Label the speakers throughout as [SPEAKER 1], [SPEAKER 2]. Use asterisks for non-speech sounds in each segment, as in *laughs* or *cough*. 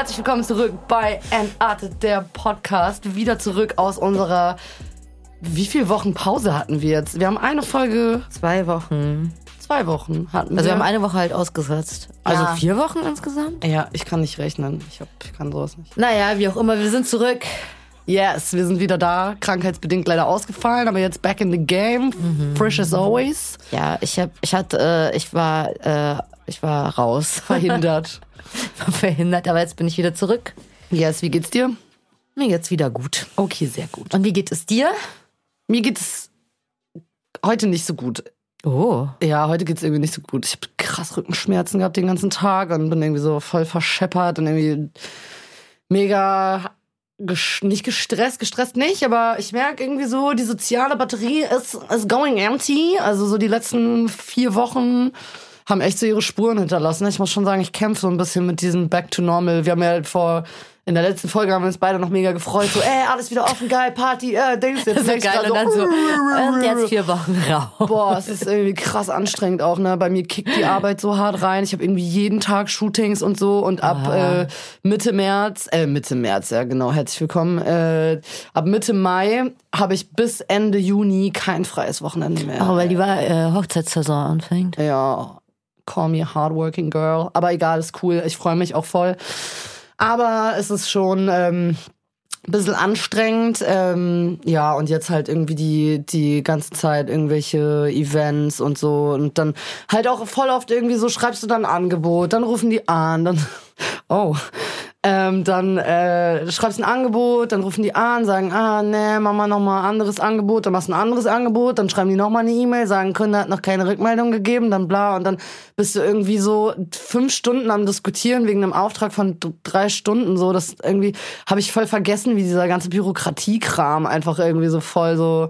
[SPEAKER 1] Herzlich willkommen zurück bei Entartet, der Podcast. Wieder zurück aus unserer. Wie viele Wochen Pause hatten wir jetzt? Wir haben eine Folge,
[SPEAKER 2] Zwei Wochen.
[SPEAKER 1] zwei Wochen hatten
[SPEAKER 2] Also wir
[SPEAKER 1] wir.
[SPEAKER 2] haben eine Woche halt ausgesetzt. Also
[SPEAKER 1] Ja.
[SPEAKER 2] vier Wochen insgesamt?
[SPEAKER 1] ja, ich kann nicht rechnen. Ich, hab, ich kann sowas nicht.
[SPEAKER 2] Naja, wie auch immer, wir sind zurück.
[SPEAKER 1] Yes, wir sind wieder da. Krankheitsbedingt leider ausgefallen, aber jetzt back in the game. Fresh as always.
[SPEAKER 2] Ja, ich hab, ich hatte, äh, ich war, äh, ich war raus. *laughs*
[SPEAKER 1] Verhindert.
[SPEAKER 2] war *laughs* verhindert, aber jetzt bin ich wieder zurück.
[SPEAKER 1] yes, wie geht's dir?
[SPEAKER 2] Mir geht's wieder gut.
[SPEAKER 1] Okay, sehr gut.
[SPEAKER 2] Und wie geht es dir?
[SPEAKER 1] Mir geht's heute nicht so gut.
[SPEAKER 2] Oh.
[SPEAKER 1] Ja, heute geht's irgendwie nicht so gut. Ich habe krass Rückenschmerzen gehabt den ganzen Tag und bin irgendwie so voll verscheppert und irgendwie mega ges nicht gestresst, gestresst nicht, aber ich merke irgendwie so, die soziale Batterie ist, is going empty. Also so die letzten vier Wochen haben echt so ihre Spuren hinterlassen. Ich muss schon sagen, ich kämpfe so ein bisschen mit diesem Back to Normal. Wir haben ja vor in der letzten Folge haben wir uns beide noch mega gefreut. So, ey, alles wieder offen, geil, Party, äh, Dings. Jetzt ich *laughs*
[SPEAKER 2] geil.
[SPEAKER 1] grad
[SPEAKER 2] Und dann so, und jetzt vier Wochen *laughs* raus.
[SPEAKER 1] Boah, es ist irgendwie krass anstrengend auch, ne? Bei mir kickt die *laughs* Arbeit so hart rein. Ich habe irgendwie jeden Tag Shootings und so und ab äh, Mitte März, äh Mitte März, ja genau, herzlich willkommen. Äh, ab Mitte Mai habe ich bis Ende Juni kein freies Wochenende mehr.
[SPEAKER 2] Oh, weil die war, äh, Hochzeitssaison anfängt.
[SPEAKER 1] Ja, call me hardworking girl. Aber egal, ist cool. Ich freue mich auch voll. Aber es ist schon ähm, ein bisschen anstrengend. Ähm, ja, und jetzt halt irgendwie die, die ganze Zeit irgendwelche Events und so. Und dann halt auch voll oft irgendwie so schreibst du dann ein Angebot, dann rufen die an, dann. *laughs* Oh. Ähm, dann äh, schreibst ein Angebot, dann rufen die an, sagen, ah, nee, mach mal nochmal anderes Angebot, dann machst du ein anderes Angebot, dann schreiben die nochmal eine E-Mail, sagen, Kunde hat noch keine Rückmeldung gegeben, dann bla, und dann bist du irgendwie so fünf Stunden am Diskutieren wegen einem Auftrag von drei Stunden, so, das irgendwie habe ich voll vergessen, wie dieser ganze Bürokratiekram einfach irgendwie so voll so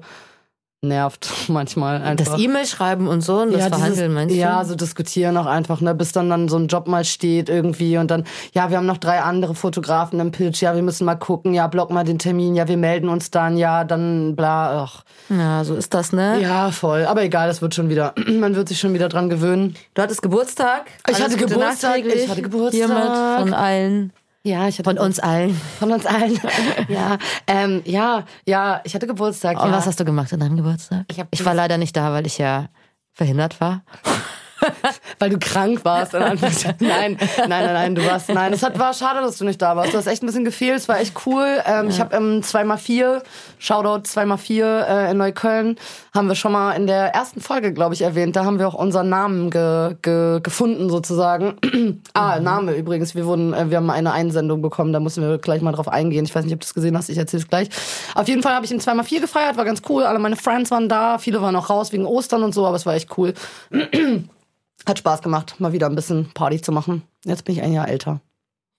[SPEAKER 1] nervt *laughs* manchmal einfach.
[SPEAKER 2] Das E-Mail schreiben und so und das Verhandeln,
[SPEAKER 1] dieses,
[SPEAKER 2] meinst du?
[SPEAKER 1] Ja, so diskutieren auch einfach, ne, bis dann dann so ein Job mal steht irgendwie und dann, ja, wir haben noch drei andere Fotografen im Pitch, ja, wir müssen mal gucken, ja, block mal den Termin, ja, wir melden uns dann, ja, dann bla, ach.
[SPEAKER 2] Ja, so ist das, ne?
[SPEAKER 1] Ja, voll, aber egal, das wird schon wieder, *clears throat* man wird sich schon wieder dran gewöhnen.
[SPEAKER 2] Du hattest Geburtstag.
[SPEAKER 1] Ich hatte Geburtstag, ich hatte Geburtstag.
[SPEAKER 2] Hiermit von allen.
[SPEAKER 1] Ja, ich hatte
[SPEAKER 2] Von uns allen.
[SPEAKER 1] von uns allen. *laughs* ja, ähm, ja, ja, ich hatte Geburtstag.
[SPEAKER 2] Und
[SPEAKER 1] ja.
[SPEAKER 2] was hast du gemacht an deinem Geburtstag?
[SPEAKER 1] Ich
[SPEAKER 2] ich war leider nicht da, weil ich ja verhindert war. *laughs* *laughs*
[SPEAKER 1] Weil du krank warst. *laughs* nein, nein, nein, nein, du warst. Nein, es hat, war schade, dass du nicht da warst. Du hast echt ein bisschen gefehlt. Es war echt cool. Ähm, Ich habe ähm, 2x4, Shoutout 2x4 äh, in Neukölln, haben wir schon mal in der ersten Folge, glaube ich, erwähnt. Da haben wir auch unseren Namen ge, ge, gefunden, sozusagen. *clears throat* ah, Name übrigens. Wir wurden, äh, wir haben eine Einsendung bekommen. Da müssen wir gleich mal drauf eingehen. Ich weiß nicht, ob du es gesehen hast. Ich erzähle es gleich. Auf jeden Fall habe ich in 2x4 gefeiert. War ganz cool. Alle meine Friends waren da. Viele waren auch raus wegen Ostern und so. Aber es war echt cool. *clears throat* Hat Spaß gemacht, mal wieder ein bisschen Party zu machen. Jetzt bin ich ein Jahr älter.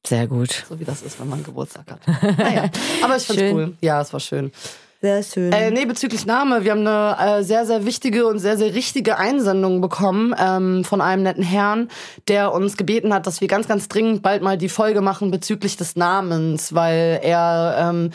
[SPEAKER 2] Sehr gut.
[SPEAKER 1] So wie das ist, wenn man Geburtstag hat. *laughs* Naja, aber ich find's
[SPEAKER 2] Schön.
[SPEAKER 1] cool. Ja, es war schön.
[SPEAKER 2] Sehr schön.
[SPEAKER 1] Äh, nee, bezüglich Name. Wir haben eine äh, sehr, sehr wichtige und sehr, sehr richtige Einsendung bekommen ähm, von einem netten Herrn, der uns gebeten hat, dass wir ganz, ganz dringend bald mal die Folge machen bezüglich des Namens, weil er ähm,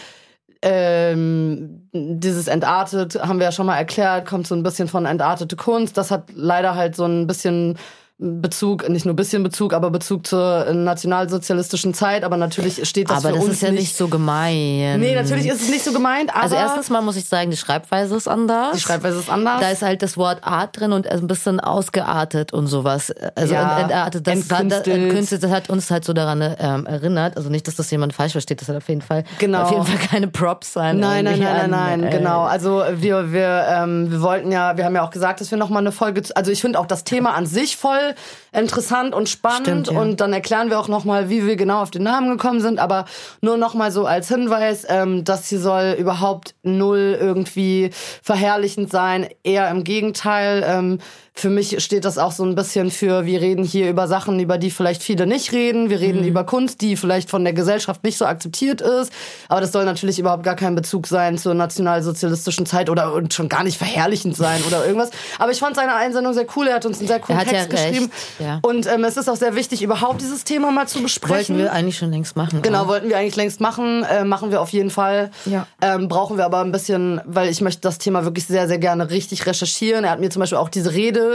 [SPEAKER 1] ähm, dieses Entartet, haben wir ja schon mal erklärt, kommt so ein bisschen von entartete Kunst. Das hat leider halt so ein bisschen Bezug, nicht nur ein bisschen Bezug, aber Bezug zur nationalsozialistischen Zeit. Aber natürlich steht das
[SPEAKER 2] aber
[SPEAKER 1] für
[SPEAKER 2] das
[SPEAKER 1] uns
[SPEAKER 2] ist ja nicht so gemein.
[SPEAKER 1] Nee, natürlich ist es nicht so gemeint, aber
[SPEAKER 2] Also erstens mal muss ich sagen, die Schreibweise ist anders.
[SPEAKER 1] die Schreibweise ist anders.
[SPEAKER 2] Da ist halt das Wort Art drin und ein bisschen ausgeartet und sowas. Also
[SPEAKER 1] Ja,
[SPEAKER 2] ent- entartet, das, hat,
[SPEAKER 1] entkünstelt.
[SPEAKER 2] entkünstelt, das hat uns halt so daran ähm, erinnert. Also nicht, dass das jemand falsch versteht, das hat auf jeden Fall
[SPEAKER 1] Genau.
[SPEAKER 2] auf jeden Fall keine Props sein.
[SPEAKER 1] Nein, nein, nein, nein, nein,
[SPEAKER 2] äh,
[SPEAKER 1] genau. Also wir, wir, ähm, wir wollten ja, wir haben ja auch gesagt, dass wir noch mal eine Folge, also ich finde auch das Thema an sich voll interessant und spannend
[SPEAKER 2] Stimmt, ja.
[SPEAKER 1] und dann erklären wir auch noch mal, wie wir genau auf den Namen gekommen sind, aber nur noch mal so als Hinweis, ähm, das hier soll überhaupt null irgendwie verherrlichend sein, eher im Gegenteil. Ähm, für mich steht das auch so ein bisschen für, wir reden hier über Sachen, über die vielleicht viele nicht reden. Wir
[SPEAKER 2] Mhm.
[SPEAKER 1] reden über Kunst, die vielleicht von der Gesellschaft nicht so akzeptiert ist. Aber das soll natürlich überhaupt gar kein Bezug sein zur nationalsozialistischen Zeit oder und schon gar nicht verherrlichend sein oder irgendwas. Aber ich fand seine Einsendung sehr cool. Er hat uns einen sehr coolen
[SPEAKER 2] hat ja
[SPEAKER 1] Text geschrieben.
[SPEAKER 2] ja.
[SPEAKER 1] Und ähm, es ist auch sehr wichtig, überhaupt dieses Thema mal zu besprechen.
[SPEAKER 2] Wollten wir eigentlich schon längst machen.
[SPEAKER 1] Genau,
[SPEAKER 2] auch.
[SPEAKER 1] wollten wir eigentlich längst machen. Äh, machen wir auf jeden Fall.
[SPEAKER 2] Ja.
[SPEAKER 1] Ähm, brauchen wir aber ein bisschen, weil ich möchte das Thema wirklich sehr, sehr gerne richtig recherchieren. Er hat mir zum Beispiel auch diese Rede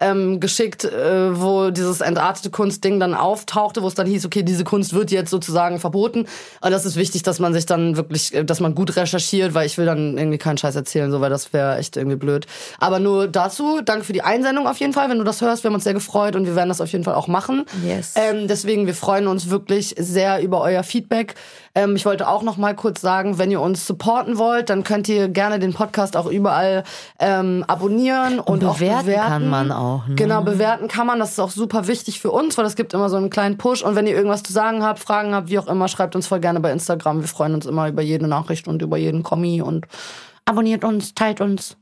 [SPEAKER 1] Ähm, geschickt, äh, wo dieses entartete Kunstding dann auftauchte, wo es dann hieß, okay, diese Kunst wird jetzt sozusagen verboten. Und das ist wichtig, dass man sich dann wirklich, äh, dass man gut recherchiert, weil ich will dann irgendwie keinen Scheiß erzählen, so weil das wäre echt irgendwie blöd. Aber nur dazu, danke für die Einsendung auf jeden Fall, wenn du das hörst, wir haben uns sehr gefreut und wir werden das auf jeden Fall auch machen.
[SPEAKER 2] Yes.
[SPEAKER 1] Ähm, deswegen, wir freuen uns wirklich sehr über euer Feedback. Ähm, ich wollte auch noch mal kurz sagen, wenn ihr uns supporten wollt, dann könnt ihr gerne den Podcast auch überall ähm, abonnieren und,
[SPEAKER 2] Und
[SPEAKER 1] auch
[SPEAKER 2] bewerten
[SPEAKER 1] bewerten.
[SPEAKER 2] kann man auch, ne?
[SPEAKER 1] Genau, bewerten kann man. Das ist auch super wichtig für uns, weil das gibt immer so einen kleinen Push. Und wenn ihr irgendwas zu sagen habt, Fragen habt, wie auch immer, schreibt uns voll gerne bei Instagram. Wir freuen uns immer über jede Nachricht und über jeden Kommi und abonniert uns, teilt uns.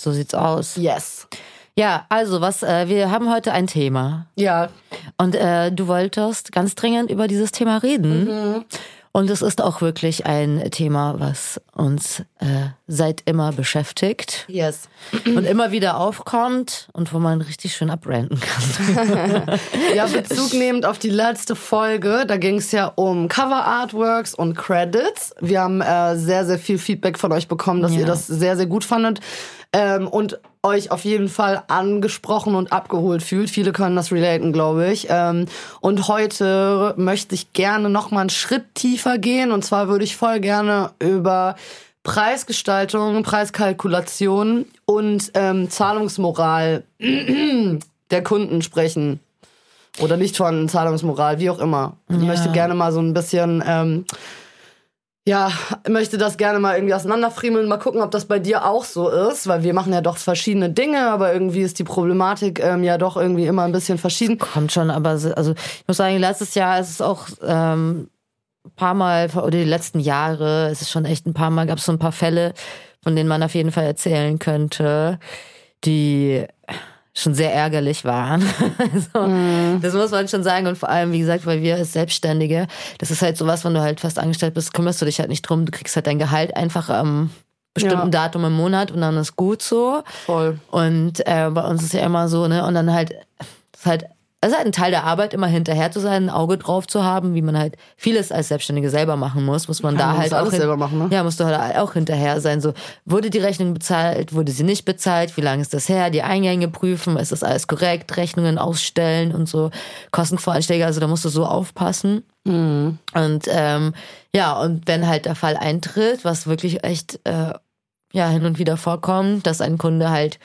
[SPEAKER 2] So sieht's aus.
[SPEAKER 1] Yes.
[SPEAKER 2] Ja, also was, äh, wir haben heute ein Thema.
[SPEAKER 1] Ja,
[SPEAKER 2] Und äh, du wolltest ganz dringend über dieses Thema reden. Und es ist auch wirklich ein Thema, was uns äh, seit immer beschäftigt
[SPEAKER 1] yes.
[SPEAKER 2] und immer wieder aufkommt und wo man richtig schön abranten kann. *laughs*
[SPEAKER 1] Ja, Bezug nehmend auf die letzte Folge, da ging es ja um Cover Artworks und Credits. Wir haben äh, sehr, sehr viel Feedback von euch bekommen, dass
[SPEAKER 2] Ja.
[SPEAKER 1] ihr das sehr, sehr gut fandet ähm, und euch auf jeden Fall angesprochen und abgeholt fühlt. Viele können das relaten, glaube ich. Ähm, und heute möchte ich gerne noch mal einen Schritt tiefer gehen. Und zwar würde ich voll gerne über Preisgestaltung, Preiskalkulation und ähm, Zahlungsmoral *clears throat* der Kunden sprechen. Oder nicht von Zahlungsmoral, wie auch immer. Ich
[SPEAKER 2] Ja.
[SPEAKER 1] möchte gerne mal so ein bisschen, ähm, ja, möchte das gerne mal irgendwie auseinanderfriemeln, mal gucken, ob das bei dir auch so ist, weil wir machen ja doch verschiedene Dinge, aber irgendwie ist die Problematik ähm, ja doch irgendwie immer ein bisschen verschieden.
[SPEAKER 2] Kommt schon, aber also ich muss sagen, letztes Jahr ist es auch ähm, ein paar Mal, oder die letzten Jahre, es ist schon echt ein paar Mal, gab es so ein paar Fälle, von denen man auf jeden Fall erzählen könnte, die schon sehr ärgerlich waren. *laughs* also, Das muss man schon sagen. Und vor allem, wie gesagt, weil wir als Selbstständige, das ist halt sowas, wenn du halt fest angestellt bist, kümmerst du dich halt nicht drum. Du kriegst halt dein Gehalt einfach am bestimmten
[SPEAKER 1] Ja.
[SPEAKER 2] Datum im Monat und dann ist gut so.
[SPEAKER 1] Voll.
[SPEAKER 2] Und äh, bei uns ist ja immer so, ne? Und dann halt, das ist halt, es ist halt ein Teil der Arbeit, immer hinterher zu sein, ein Auge drauf zu haben, wie man halt vieles als Selbstständige selber machen muss, muss man
[SPEAKER 1] Ja,
[SPEAKER 2] da
[SPEAKER 1] man
[SPEAKER 2] halt auch hin-
[SPEAKER 1] selber machen, ne?
[SPEAKER 2] Ja, musst du halt auch hinterher sein. So, wurde die Rechnung bezahlt, wurde sie nicht bezahlt, wie lange ist das her, die Eingänge prüfen, ist das alles korrekt, Rechnungen ausstellen und so, Kostenvoranschläge, also da musst du so aufpassen.
[SPEAKER 1] Mhm.
[SPEAKER 2] Und ähm, ja, und wenn halt der Fall eintritt, was wirklich echt äh, ja hin und wieder vorkommt, dass ein Kunde halt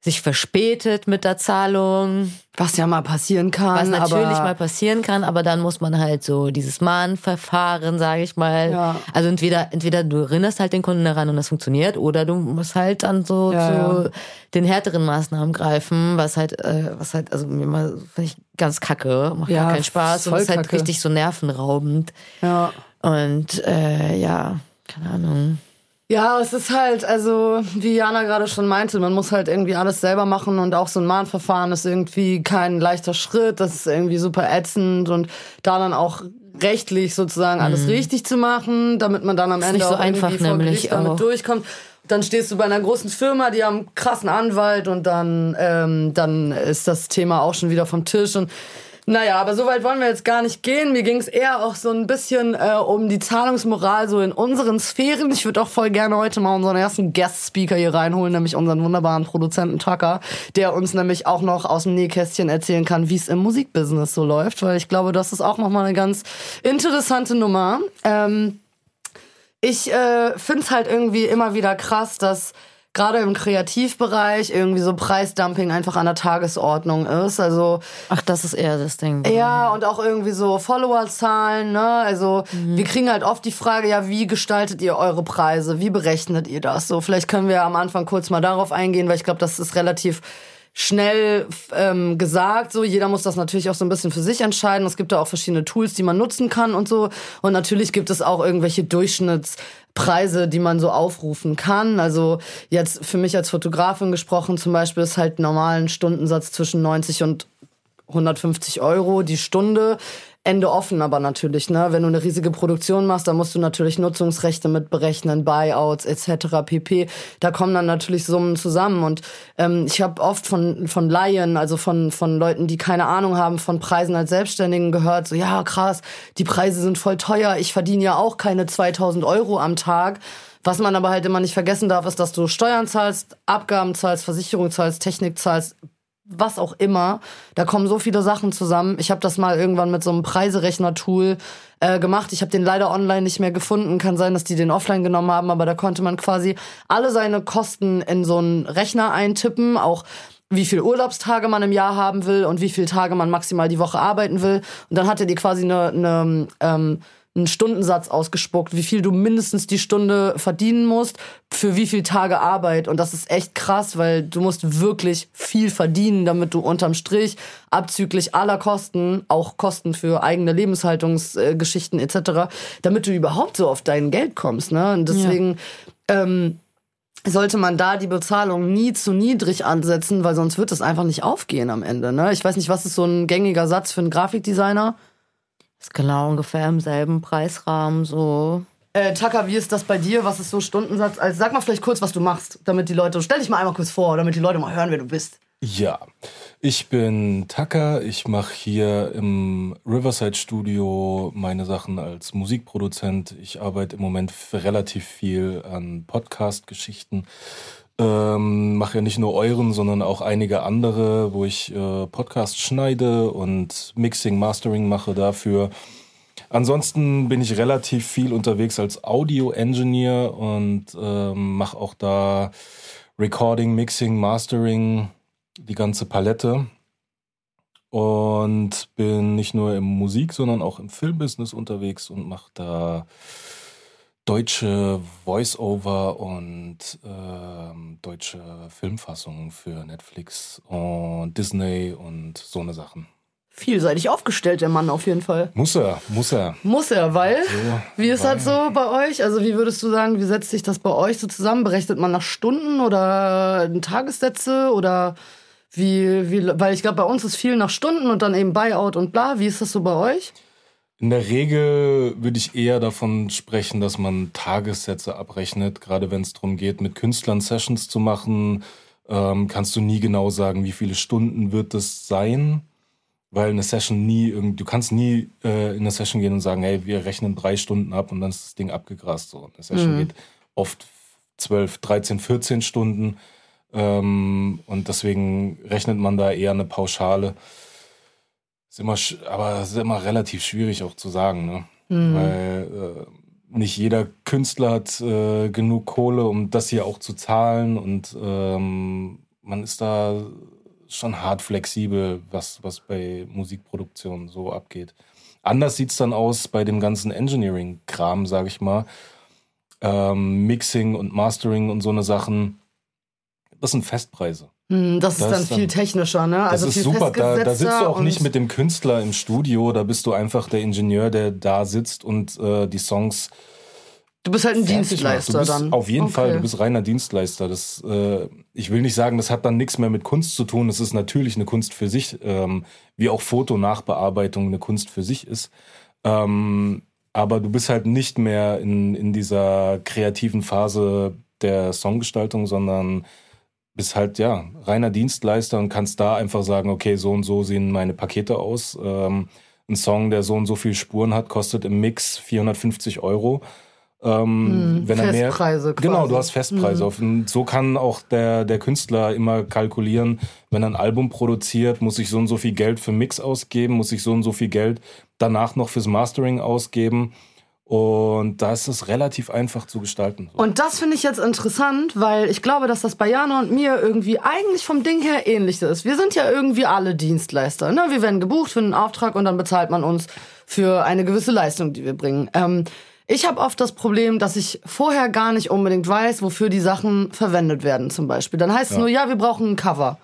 [SPEAKER 2] sich verspätet mit der Zahlung,
[SPEAKER 1] Was ja mal passieren kann.
[SPEAKER 2] was natürlich mal passieren kann, aber dann muss man halt so dieses Mahnverfahren, sage ich mal.
[SPEAKER 1] Ja.
[SPEAKER 2] Also entweder entweder du erinnerst halt den Kunden daran und das funktioniert, oder du musst halt dann so
[SPEAKER 1] Ja,
[SPEAKER 2] zu
[SPEAKER 1] ja.
[SPEAKER 2] den härteren Maßnahmen greifen, was halt äh, was halt also mir mal finde ich ganz kacke, macht
[SPEAKER 1] Ja,
[SPEAKER 2] gar keinen Spaß und ist halt
[SPEAKER 1] kacke.
[SPEAKER 2] richtig so nervenraubend.
[SPEAKER 1] Ja.
[SPEAKER 2] Und äh, ja, keine Ahnung.
[SPEAKER 1] Ja, es ist halt, also wie Jana gerade schon meinte, man muss halt irgendwie alles selber machen und auch so ein Mahnverfahren ist irgendwie kein leichter Schritt, das ist irgendwie super ätzend und da dann auch rechtlich sozusagen alles richtig zu machen, damit man dann am Ende
[SPEAKER 2] Mhm. nicht so
[SPEAKER 1] auch irgendwie
[SPEAKER 2] einfach,
[SPEAKER 1] vor
[SPEAKER 2] nämlich
[SPEAKER 1] Gericht damit
[SPEAKER 2] auch.
[SPEAKER 1] durchkommt. Dann stehst du bei einer großen Firma, die haben einen krassen Anwalt und dann, ähm, dann ist das Thema auch schon wieder vom Tisch und naja, aber so weit wollen wir jetzt gar nicht gehen. Mir ging es eher auch so ein bisschen äh, um die Zahlungsmoral so in unseren Sphären. Ich würde auch voll gerne heute mal unseren ersten Guest-Speaker hier reinholen, nämlich unseren wunderbaren Produzenten Tucker, der uns nämlich auch noch aus dem Nähkästchen erzählen kann, wie es im Musikbusiness so läuft, weil ich glaube, das ist auch nochmal eine ganz interessante Nummer. Ähm, ich äh, finde es halt irgendwie immer wieder krass, dass gerade im Kreativbereich irgendwie so Preisdumping einfach an der Tagesordnung ist. Also
[SPEAKER 2] Ach, das ist eher das Ding.
[SPEAKER 1] ja, und auch irgendwie so Followerzahlen, ne? Also wir kriegen halt oft die Frage, ja, wie gestaltet ihr eure Preise? Wie berechnet ihr das? So, vielleicht können wir am Anfang kurz mal darauf eingehen, weil ich glaube, das ist relativ schnell ähm, gesagt. So, jeder muss das natürlich auch so ein bisschen für sich entscheiden. Es gibt da auch verschiedene Tools, die man nutzen kann und so. Und natürlich gibt es auch irgendwelche Durchschnittspreise, die man so aufrufen kann. Also jetzt für mich als Fotografin gesprochen zum Beispiel ist halt normalen Stundensatz zwischen 90 und 150 Euro die Stunde. Ende offen aber natürlich, ne? Wenn du eine riesige Produktion machst, dann musst du natürlich Nutzungsrechte mit berechnen, Buyouts etc. pp. Da kommen dann natürlich Summen zusammen und ähm, ich habe oft von von Laien, also von von Leuten, die keine Ahnung haben von Preisen als Selbstständigen gehört, so ja krass, die Preise sind voll teuer, ich verdiene ja auch keine 2000 Euro am Tag. Was man aber halt immer nicht vergessen darf, ist, dass du Steuern zahlst, Abgaben zahlst, Versicherung zahlst, Technik zahlst, was auch immer. Da kommen so viele Sachen zusammen. Ich habe das mal irgendwann mit so einem Preiserechner-Tool äh, gemacht. Ich habe den leider online nicht mehr gefunden. Kann sein, dass die den offline genommen haben, aber da konnte man quasi alle seine Kosten in so einen Rechner eintippen, auch wie viel Urlaubstage man im Jahr haben will und wie viele Tage man maximal die Woche arbeiten will. Und dann hatte die quasi eine, eine ähm, einen Stundensatz ausgespuckt, wie viel du mindestens die Stunde verdienen musst, für wie viele Tage Arbeit. Und das ist echt krass, weil du musst wirklich viel verdienen, damit du unterm Strich abzüglich aller Kosten, auch Kosten für eigene Lebenshaltungsgeschichten etc., damit du überhaupt so auf dein Geld kommst. Ne? Und deswegen ja. ähm, sollte man da die Bezahlung nie zu niedrig ansetzen, weil sonst wird es einfach nicht aufgehen am Ende. Ne? Ich weiß nicht, was ist so ein gängiger Satz für einen Grafikdesigner?
[SPEAKER 2] Ist genau ungefähr im selben Preisrahmen so.
[SPEAKER 1] Äh, Taka, wie ist das bei dir? Was ist so Stundensatz? Also sag mal vielleicht kurz, was du machst, damit die Leute. Stell dich mal einmal kurz vor, damit die Leute mal hören, wer du bist.
[SPEAKER 3] Ja, ich bin Taka. Ich mache hier im Riverside Studio meine Sachen als Musikproduzent. Ich arbeite im Moment relativ viel an Podcast-Geschichten ähm, mache ja nicht nur euren, sondern auch einige andere, wo ich äh, Podcasts schneide und Mixing, Mastering mache dafür. Ansonsten bin ich relativ viel unterwegs als Audio-Engineer und ähm, mache auch da Recording, Mixing, Mastering, die ganze Palette. Und bin nicht nur im Musik, sondern auch im Filmbusiness unterwegs und mache da deutsche Voice-Over und ähm, deutsche Filmfassungen für Netflix und Disney und so eine Sachen.
[SPEAKER 1] Vielseitig aufgestellt, der Mann auf jeden Fall.
[SPEAKER 3] Muss er, muss er.
[SPEAKER 1] Muss er, weil, so, wie ist weil. das so bei euch? Also wie würdest du sagen, wie setzt sich das bei euch so zusammen? Berechnet man nach Stunden oder Tagessätze oder wie, wie weil ich glaube, bei uns ist viel nach Stunden und dann eben Buyout und bla. Wie ist das so bei euch?
[SPEAKER 3] In der Regel würde ich eher davon sprechen, dass man Tagessätze abrechnet. Gerade wenn es darum geht, mit Künstlern Sessions zu machen, ähm, kannst du nie genau sagen, wie viele Stunden wird es sein. Weil eine Session nie, du kannst nie äh, in eine Session gehen und sagen, hey, wir rechnen drei Stunden ab und dann ist das Ding abgegrast. So. Eine Session mhm. geht oft 12, 13, 14 Stunden. Ähm, und deswegen rechnet man da eher eine Pauschale. Ist immer, aber es ist immer relativ schwierig auch zu sagen, ne? Mhm. Weil äh, nicht jeder Künstler hat äh, genug Kohle, um das hier auch zu zahlen und ähm, man ist da schon hart flexibel, was, was bei Musikproduktion so abgeht. Anders sieht es dann aus bei dem ganzen Engineering-Kram, sag ich mal. Ähm, Mixing und Mastering und so eine Sachen. Das sind Festpreise.
[SPEAKER 1] Hm, das ist dann ist viel technischer, ne?
[SPEAKER 3] Also das ist super. Da, da, sitzt du auch nicht mit dem Künstler im Studio, da bist du einfach der Ingenieur, der da sitzt und äh, die Songs.
[SPEAKER 1] Du bist halt ein Dienstleister
[SPEAKER 3] du bist
[SPEAKER 1] dann.
[SPEAKER 3] Auf jeden okay. Fall, du bist reiner Dienstleister. Das, äh, ich will nicht sagen, das hat dann nichts mehr mit Kunst zu tun. Das ist natürlich eine Kunst für sich, ähm, wie auch Fotonachbearbeitung eine Kunst für sich ist. Ähm, aber du bist halt nicht mehr in, in dieser kreativen Phase der Songgestaltung, sondern bist halt ja reiner Dienstleister und kannst da einfach sagen, okay, so und so sehen meine Pakete aus. Ähm, ein Song, der so und so viel Spuren hat, kostet im Mix 450 Euro.
[SPEAKER 1] Ähm, hm, wenn er mehr, quasi.
[SPEAKER 3] Genau, du hast Festpreise. Hm. Und so kann auch der, der Künstler immer kalkulieren, wenn er ein Album produziert, muss ich so und so viel Geld für Mix ausgeben, muss ich so und so viel Geld danach noch fürs Mastering ausgeben. Und da ist es relativ einfach zu gestalten.
[SPEAKER 1] Und das finde ich jetzt interessant, weil ich glaube, dass das bei Jana und mir irgendwie eigentlich vom Ding her ähnlich ist. Wir sind ja irgendwie alle Dienstleister. Ne? Wir werden gebucht für einen Auftrag und dann bezahlt man uns für eine gewisse Leistung, die wir bringen. Ähm, ich habe oft das Problem, dass ich vorher gar nicht unbedingt weiß, wofür die Sachen verwendet werden zum Beispiel. Dann heißt es nur, ja, wir brauchen ein Cover.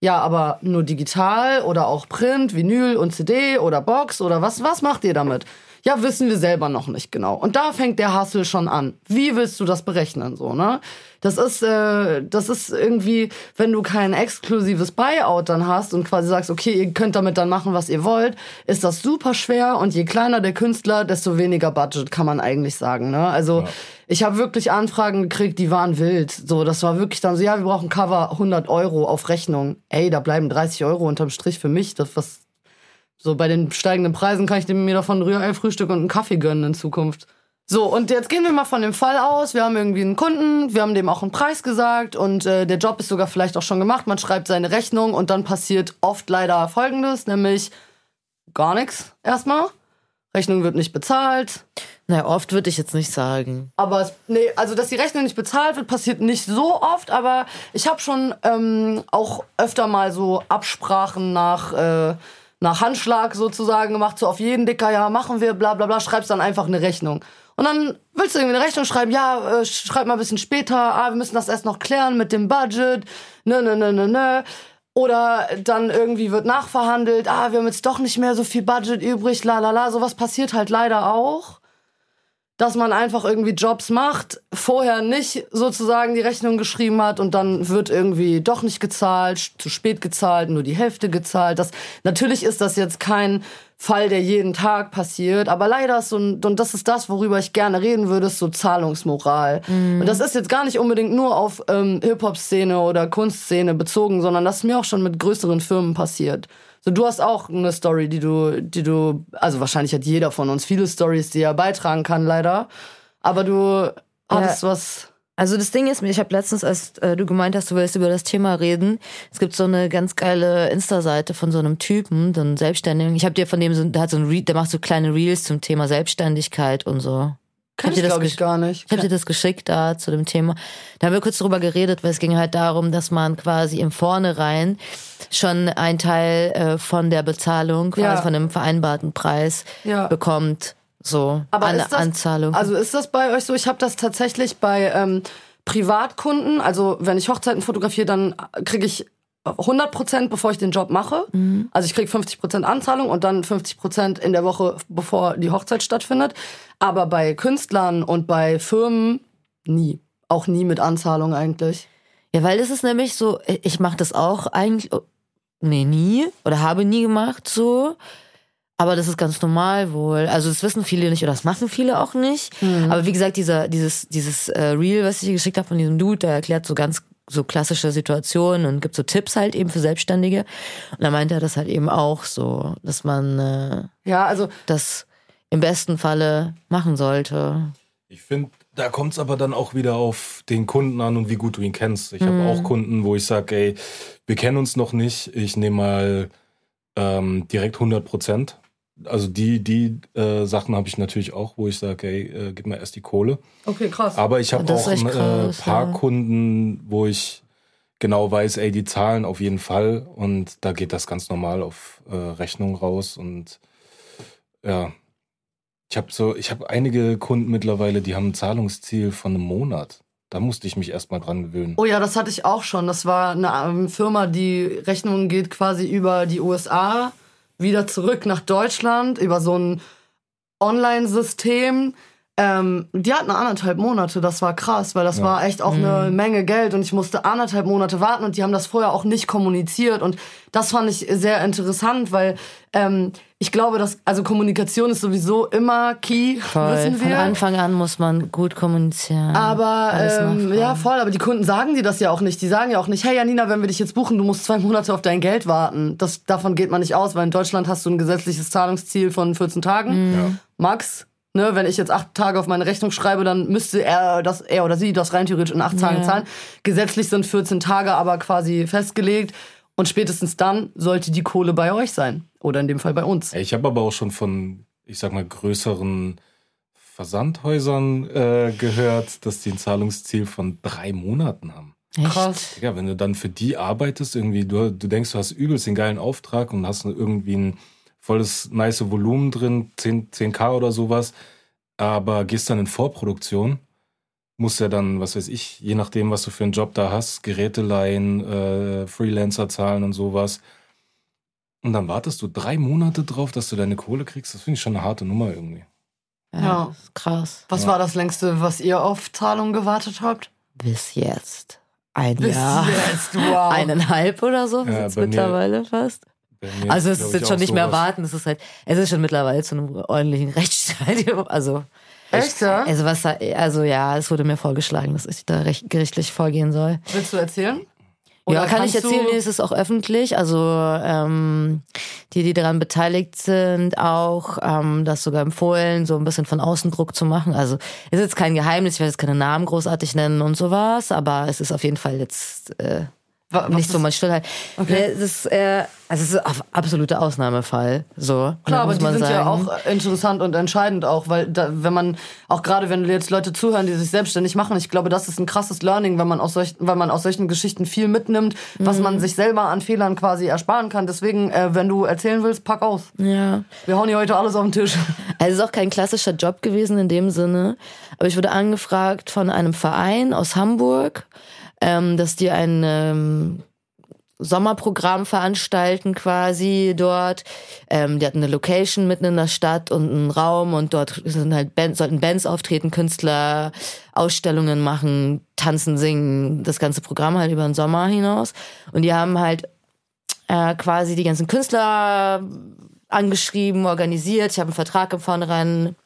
[SPEAKER 1] Ja, aber nur digital oder auch Print, Vinyl und CD oder Box oder was, was macht ihr damit? Ja, wissen wir selber noch nicht genau. Und da fängt der Hassel schon an. Wie willst du das berechnen, so, ne? Das ist, äh, das ist irgendwie, wenn du kein exklusives Buyout dann hast und quasi sagst, okay, ihr könnt damit dann machen, was ihr wollt, ist das super schwer und je kleiner der Künstler, desto weniger Budget kann man eigentlich sagen, ne? Also, ja. ich habe wirklich Anfragen gekriegt, die waren wild. So, das war wirklich dann so, ja, wir brauchen Cover 100 Euro auf Rechnung. Ey, da bleiben 30 Euro unterm Strich für mich. Das, was, so bei den steigenden Preisen kann ich mir davon ein Rührei-Frühstück und einen Kaffee gönnen in Zukunft. So, und jetzt gehen wir mal von dem Fall aus. Wir haben irgendwie einen Kunden, wir haben dem auch einen Preis gesagt und äh, der Job ist sogar vielleicht auch schon gemacht. Man schreibt seine Rechnung und dann passiert oft leider Folgendes, nämlich gar nichts erstmal. Rechnung wird nicht bezahlt.
[SPEAKER 2] Naja, oft würde ich jetzt nicht sagen.
[SPEAKER 1] Aber es, nee, also dass die Rechnung nicht bezahlt wird, passiert nicht so oft. Aber ich habe schon ähm, auch öfter mal so Absprachen nach äh, nach Handschlag sozusagen gemacht, so auf jeden Dicker, ja machen wir, bla bla bla, schreibst dann einfach eine Rechnung. Und dann willst du irgendwie eine Rechnung schreiben, ja, äh, schreib mal ein bisschen später, ah, wir müssen das erst noch klären mit dem Budget, ne, ne, ne, ne, ne. Oder dann irgendwie wird nachverhandelt, ah, wir haben jetzt doch nicht mehr so viel Budget übrig, la la la. Sowas passiert halt leider auch dass man einfach irgendwie Jobs macht, vorher nicht sozusagen die Rechnung geschrieben hat und dann wird irgendwie doch nicht gezahlt, zu spät gezahlt, nur die Hälfte gezahlt. Das, natürlich ist das jetzt kein Fall, der jeden Tag passiert, aber leider ist so ein, und das ist das, worüber ich gerne reden würde, ist so Zahlungsmoral. Mhm. Und das ist jetzt gar nicht unbedingt nur auf ähm, Hip-Hop-Szene oder Kunstszene bezogen, sondern das ist mir auch schon mit größeren Firmen passiert. So, du hast auch eine Story, die du, die du, also wahrscheinlich hat jeder von uns viele Stories, die er beitragen kann, leider. Aber du hattest ja. was.
[SPEAKER 2] Also das Ding ist mir, ich habe letztens, als äh, du gemeint hast, du willst über das Thema reden, es gibt so eine ganz geile Insta-Seite von so einem Typen, so einem Selbstständigen. Ich habe dir von dem so, der hat so ein, Re der macht so kleine Reels zum Thema Selbstständigkeit und so.
[SPEAKER 1] Kann ich, glaube ich, gar nicht.
[SPEAKER 2] Ich habe dir das geschickt da zu dem Thema. Da haben wir kurz drüber geredet, weil es ging halt darum, dass man quasi im Vornherein schon einen Teil äh, von der Bezahlung, ja. von dem vereinbarten Preis ja. bekommt. So,
[SPEAKER 1] Aber an, das, Anzahlung. Also ist das bei euch so? Ich habe das tatsächlich bei ähm, Privatkunden, also wenn ich Hochzeiten fotografiere, dann kriege ich 100 Prozent, bevor ich den Job mache. Mhm. Also ich kriege 50 Prozent Anzahlung und dann 50 Prozent in der Woche, bevor die Hochzeit stattfindet. Aber bei Künstlern und bei Firmen nie. Auch nie mit Anzahlung eigentlich.
[SPEAKER 2] Ja, weil es ist nämlich so, ich mache das auch eigentlich, nee, nie oder habe nie gemacht so. Aber das ist ganz normal wohl. Also das wissen viele nicht oder das machen viele auch nicht. Mhm. Aber wie gesagt, dieser, dieses, dieses äh, Reel, was ich dir geschickt habe von diesem Dude, der erklärt so ganz so klassische Situationen und gibt so Tipps halt eben für Selbstständige. Und da meint er das halt eben auch so, dass man äh,
[SPEAKER 1] ja also
[SPEAKER 2] das im besten Falle machen sollte.
[SPEAKER 3] Ich finde, da kommt es aber dann auch wieder auf den Kunden an und wie gut du ihn kennst. Ich mhm. habe auch Kunden, wo ich sage, ey, wir kennen uns noch nicht, ich nehme mal ähm, direkt 100 Prozent also die, die äh, Sachen habe ich natürlich auch, wo ich sage, ey, äh, gib mir erst die Kohle.
[SPEAKER 1] Okay, krass.
[SPEAKER 3] Aber ich habe auch ein äh, paar ja. Kunden, wo ich genau weiß, ey, die zahlen auf jeden Fall und da geht das ganz normal auf äh, Rechnung raus und ja. Ich habe so, ich habe einige Kunden mittlerweile, die haben ein Zahlungsziel von einem Monat. Da musste ich mich erstmal dran gewöhnen.
[SPEAKER 1] Oh ja, das hatte ich auch schon. Das war eine ähm, Firma, die Rechnung geht quasi über die USA wieder zurück nach Deutschland über so ein Online-System. Ähm, die hatten anderthalb Monate, das war krass, weil das ja. war echt auch mhm. eine Menge Geld und ich musste anderthalb Monate warten und die haben das vorher auch nicht kommuniziert und das fand ich sehr interessant, weil ähm, ich glaube, dass also Kommunikation ist sowieso immer key,
[SPEAKER 2] voll. wissen wir. Von Anfang an muss man gut kommunizieren.
[SPEAKER 1] Aber ähm, ja, voll. Aber die Kunden sagen dir das ja auch nicht. Die sagen ja auch nicht, hey Janina, wenn wir dich jetzt buchen, du musst zwei *laughs* Monate auf dein Geld warten. Das davon geht man nicht aus, weil in Deutschland hast du ein gesetzliches Zahlungsziel von 14 Tagen, mhm. ja. max. Ne, wenn ich jetzt acht Tage auf meine Rechnung schreibe, dann müsste er das, er oder sie das rein theoretisch in acht Tagen ja. zahlen. Gesetzlich sind 14 Tage aber quasi festgelegt. Und spätestens dann sollte die Kohle bei euch sein. Oder in dem Fall bei uns.
[SPEAKER 3] Ich habe aber auch schon von, ich sag mal, größeren Versandhäusern äh, gehört, dass die ein Zahlungsziel von drei Monaten haben.
[SPEAKER 2] Krass.
[SPEAKER 3] Ja, wenn du dann für die arbeitest, irgendwie, du, du denkst, du hast übelst den geilen Auftrag und hast irgendwie ein volles, nice Volumen drin, 10, 10k oder sowas, aber gehst dann in Vorproduktion musst ja dann, was weiß ich, je nachdem, was du für einen Job da hast, Geräte leihen, äh, Freelancer zahlen und sowas. Und dann wartest du drei Monate drauf, dass du deine Kohle kriegst. Das finde ich schon eine harte Nummer irgendwie.
[SPEAKER 2] Ja, ja. krass.
[SPEAKER 1] Was ja. war das längste, was ihr auf Zahlung gewartet habt?
[SPEAKER 2] Bis jetzt. Ein
[SPEAKER 1] Bis
[SPEAKER 2] Jahr.
[SPEAKER 1] Jetzt, wow. *laughs*
[SPEAKER 2] Eineinhalb oder so ja, jetzt mittlerweile mir. Also es ist jetzt schon nicht mehr warten, es ist halt, es ist schon mittlerweile zu einem ordentlichen *laughs* Rechtsstadium. Also
[SPEAKER 1] Echt, ja?
[SPEAKER 2] Also, was, also ja, es wurde mir vorgeschlagen, dass ich da recht, gerichtlich vorgehen soll.
[SPEAKER 1] Willst du erzählen? Oder
[SPEAKER 2] ja, kann ich erzählen, nee, es ist auch öffentlich. Also ähm, die, die daran beteiligt sind, auch ähm, das sogar empfohlen, so ein bisschen von Außendruck zu machen. Also ist jetzt kein Geheimnis, ich werde jetzt keine Namen großartig nennen und sowas, aber es ist auf jeden Fall jetzt äh,
[SPEAKER 1] was
[SPEAKER 2] nicht so
[SPEAKER 1] ist-
[SPEAKER 2] mal Stillheit. Nee, es ist, äh, also es ist ein absoluter Ausnahmefall. So
[SPEAKER 1] Klar, aber die
[SPEAKER 2] man
[SPEAKER 1] sind ja
[SPEAKER 2] sagen.
[SPEAKER 1] auch interessant und entscheidend auch, weil da, wenn man, auch gerade wenn jetzt Leute zuhören, die sich selbstständig machen, ich glaube, das ist ein krasses Learning, wenn man aus solchen, weil man aus solchen Geschichten viel mitnimmt, was
[SPEAKER 2] Mhm.
[SPEAKER 1] man sich selber an Fehlern quasi ersparen kann. Deswegen, äh, wenn du erzählen willst, pack aus.
[SPEAKER 2] Ja.
[SPEAKER 1] Wir hauen hier heute alles auf den Tisch.
[SPEAKER 2] Also *laughs* es ist auch kein klassischer Job gewesen in dem Sinne. Aber ich wurde angefragt von einem Verein aus Hamburg, ähm, dass die ein ähm, Sommerprogramm veranstalten quasi dort. Ähm, die hatten eine Location mitten in der Stadt und einen Raum und dort sind halt Bands, sollten Bands auftreten, Künstler Ausstellungen machen, tanzen, singen, das ganze Programm halt über den Sommer hinaus. Und die haben halt äh, quasi die ganzen Künstler angeschrieben, organisiert. Ich habe einen Vertrag im Vornherein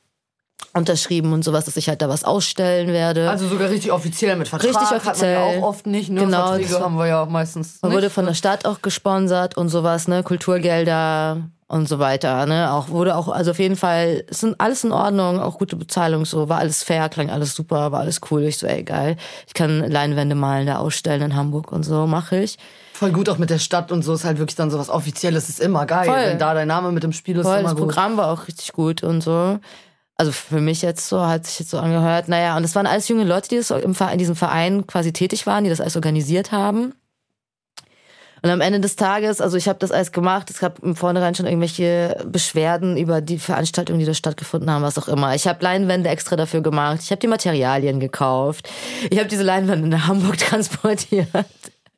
[SPEAKER 2] unterschrieben und sowas, dass ich halt da was ausstellen werde.
[SPEAKER 1] Also sogar richtig offiziell mit Vertrag.
[SPEAKER 2] Richtig
[SPEAKER 1] Hat man
[SPEAKER 2] offiziell.
[SPEAKER 1] ja auch oft nicht. Ne?
[SPEAKER 2] Genau,
[SPEAKER 1] Verträge haben wir ja meistens
[SPEAKER 2] Man
[SPEAKER 1] nicht.
[SPEAKER 2] wurde von der Stadt auch gesponsert und sowas, ne, Kulturgelder und so weiter, ne, auch wurde auch, also auf jeden Fall, es sind alles in Ordnung, auch gute Bezahlung, so, war alles fair, klang alles super, war alles cool, ich so, ey, geil, ich kann Leinwände malen, da ausstellen in Hamburg und so, mache ich.
[SPEAKER 1] Voll gut auch mit der Stadt und so ist halt wirklich dann sowas Offizielles. Ist immer geil.
[SPEAKER 2] Voll.
[SPEAKER 1] Wenn da dein Name mit im Spiel ist,
[SPEAKER 2] Voll,
[SPEAKER 1] immer
[SPEAKER 2] das
[SPEAKER 1] gut.
[SPEAKER 2] Programm war auch richtig gut und so. Also für mich jetzt so, hat sich jetzt so angehört. Naja, und es waren alles junge Leute, die das im in diesem Verein quasi tätig waren, die das alles organisiert haben. Und am Ende des Tages, also ich habe das alles gemacht, es gab im Vornherein schon irgendwelche Beschwerden über die Veranstaltungen, die da stattgefunden haben, was auch immer. Ich habe Leinwände extra dafür gemacht, ich habe die Materialien gekauft, ich habe diese Leinwände nach Hamburg *laughs* transportiert.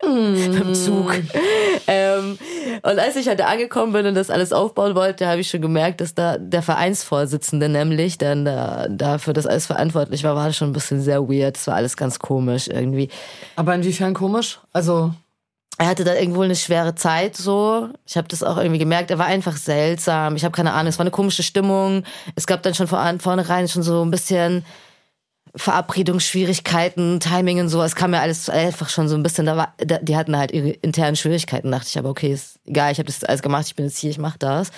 [SPEAKER 2] Dem Zug. *laughs* Ähm, und als ich halt da angekommen bin und das alles aufbauen wollte, habe ich schon gemerkt, dass da der Vereinsvorsitzende nämlich, der da, dafür das alles verantwortlich war, war das schon ein bisschen sehr weird. Das war alles ganz komisch irgendwie.
[SPEAKER 1] Aber inwiefern komisch? Also,
[SPEAKER 2] Er hatte da irgendwo eine schwere Zeit so. Ich habe das auch irgendwie gemerkt. Er war einfach seltsam. Ich habe keine Ahnung. Es war eine komische Stimmung. Es gab dann schon von vornherein schon so ein bisschen Verabredungsschwierigkeiten, Timing und so. Es kam mir alles einfach schon so ein bisschen. Da war, da, die hatten halt ihre internen Schwierigkeiten. Dachte ich aber okay, ist egal. Ich habe das alles gemacht. Ich bin jetzt hier. Ich mache das.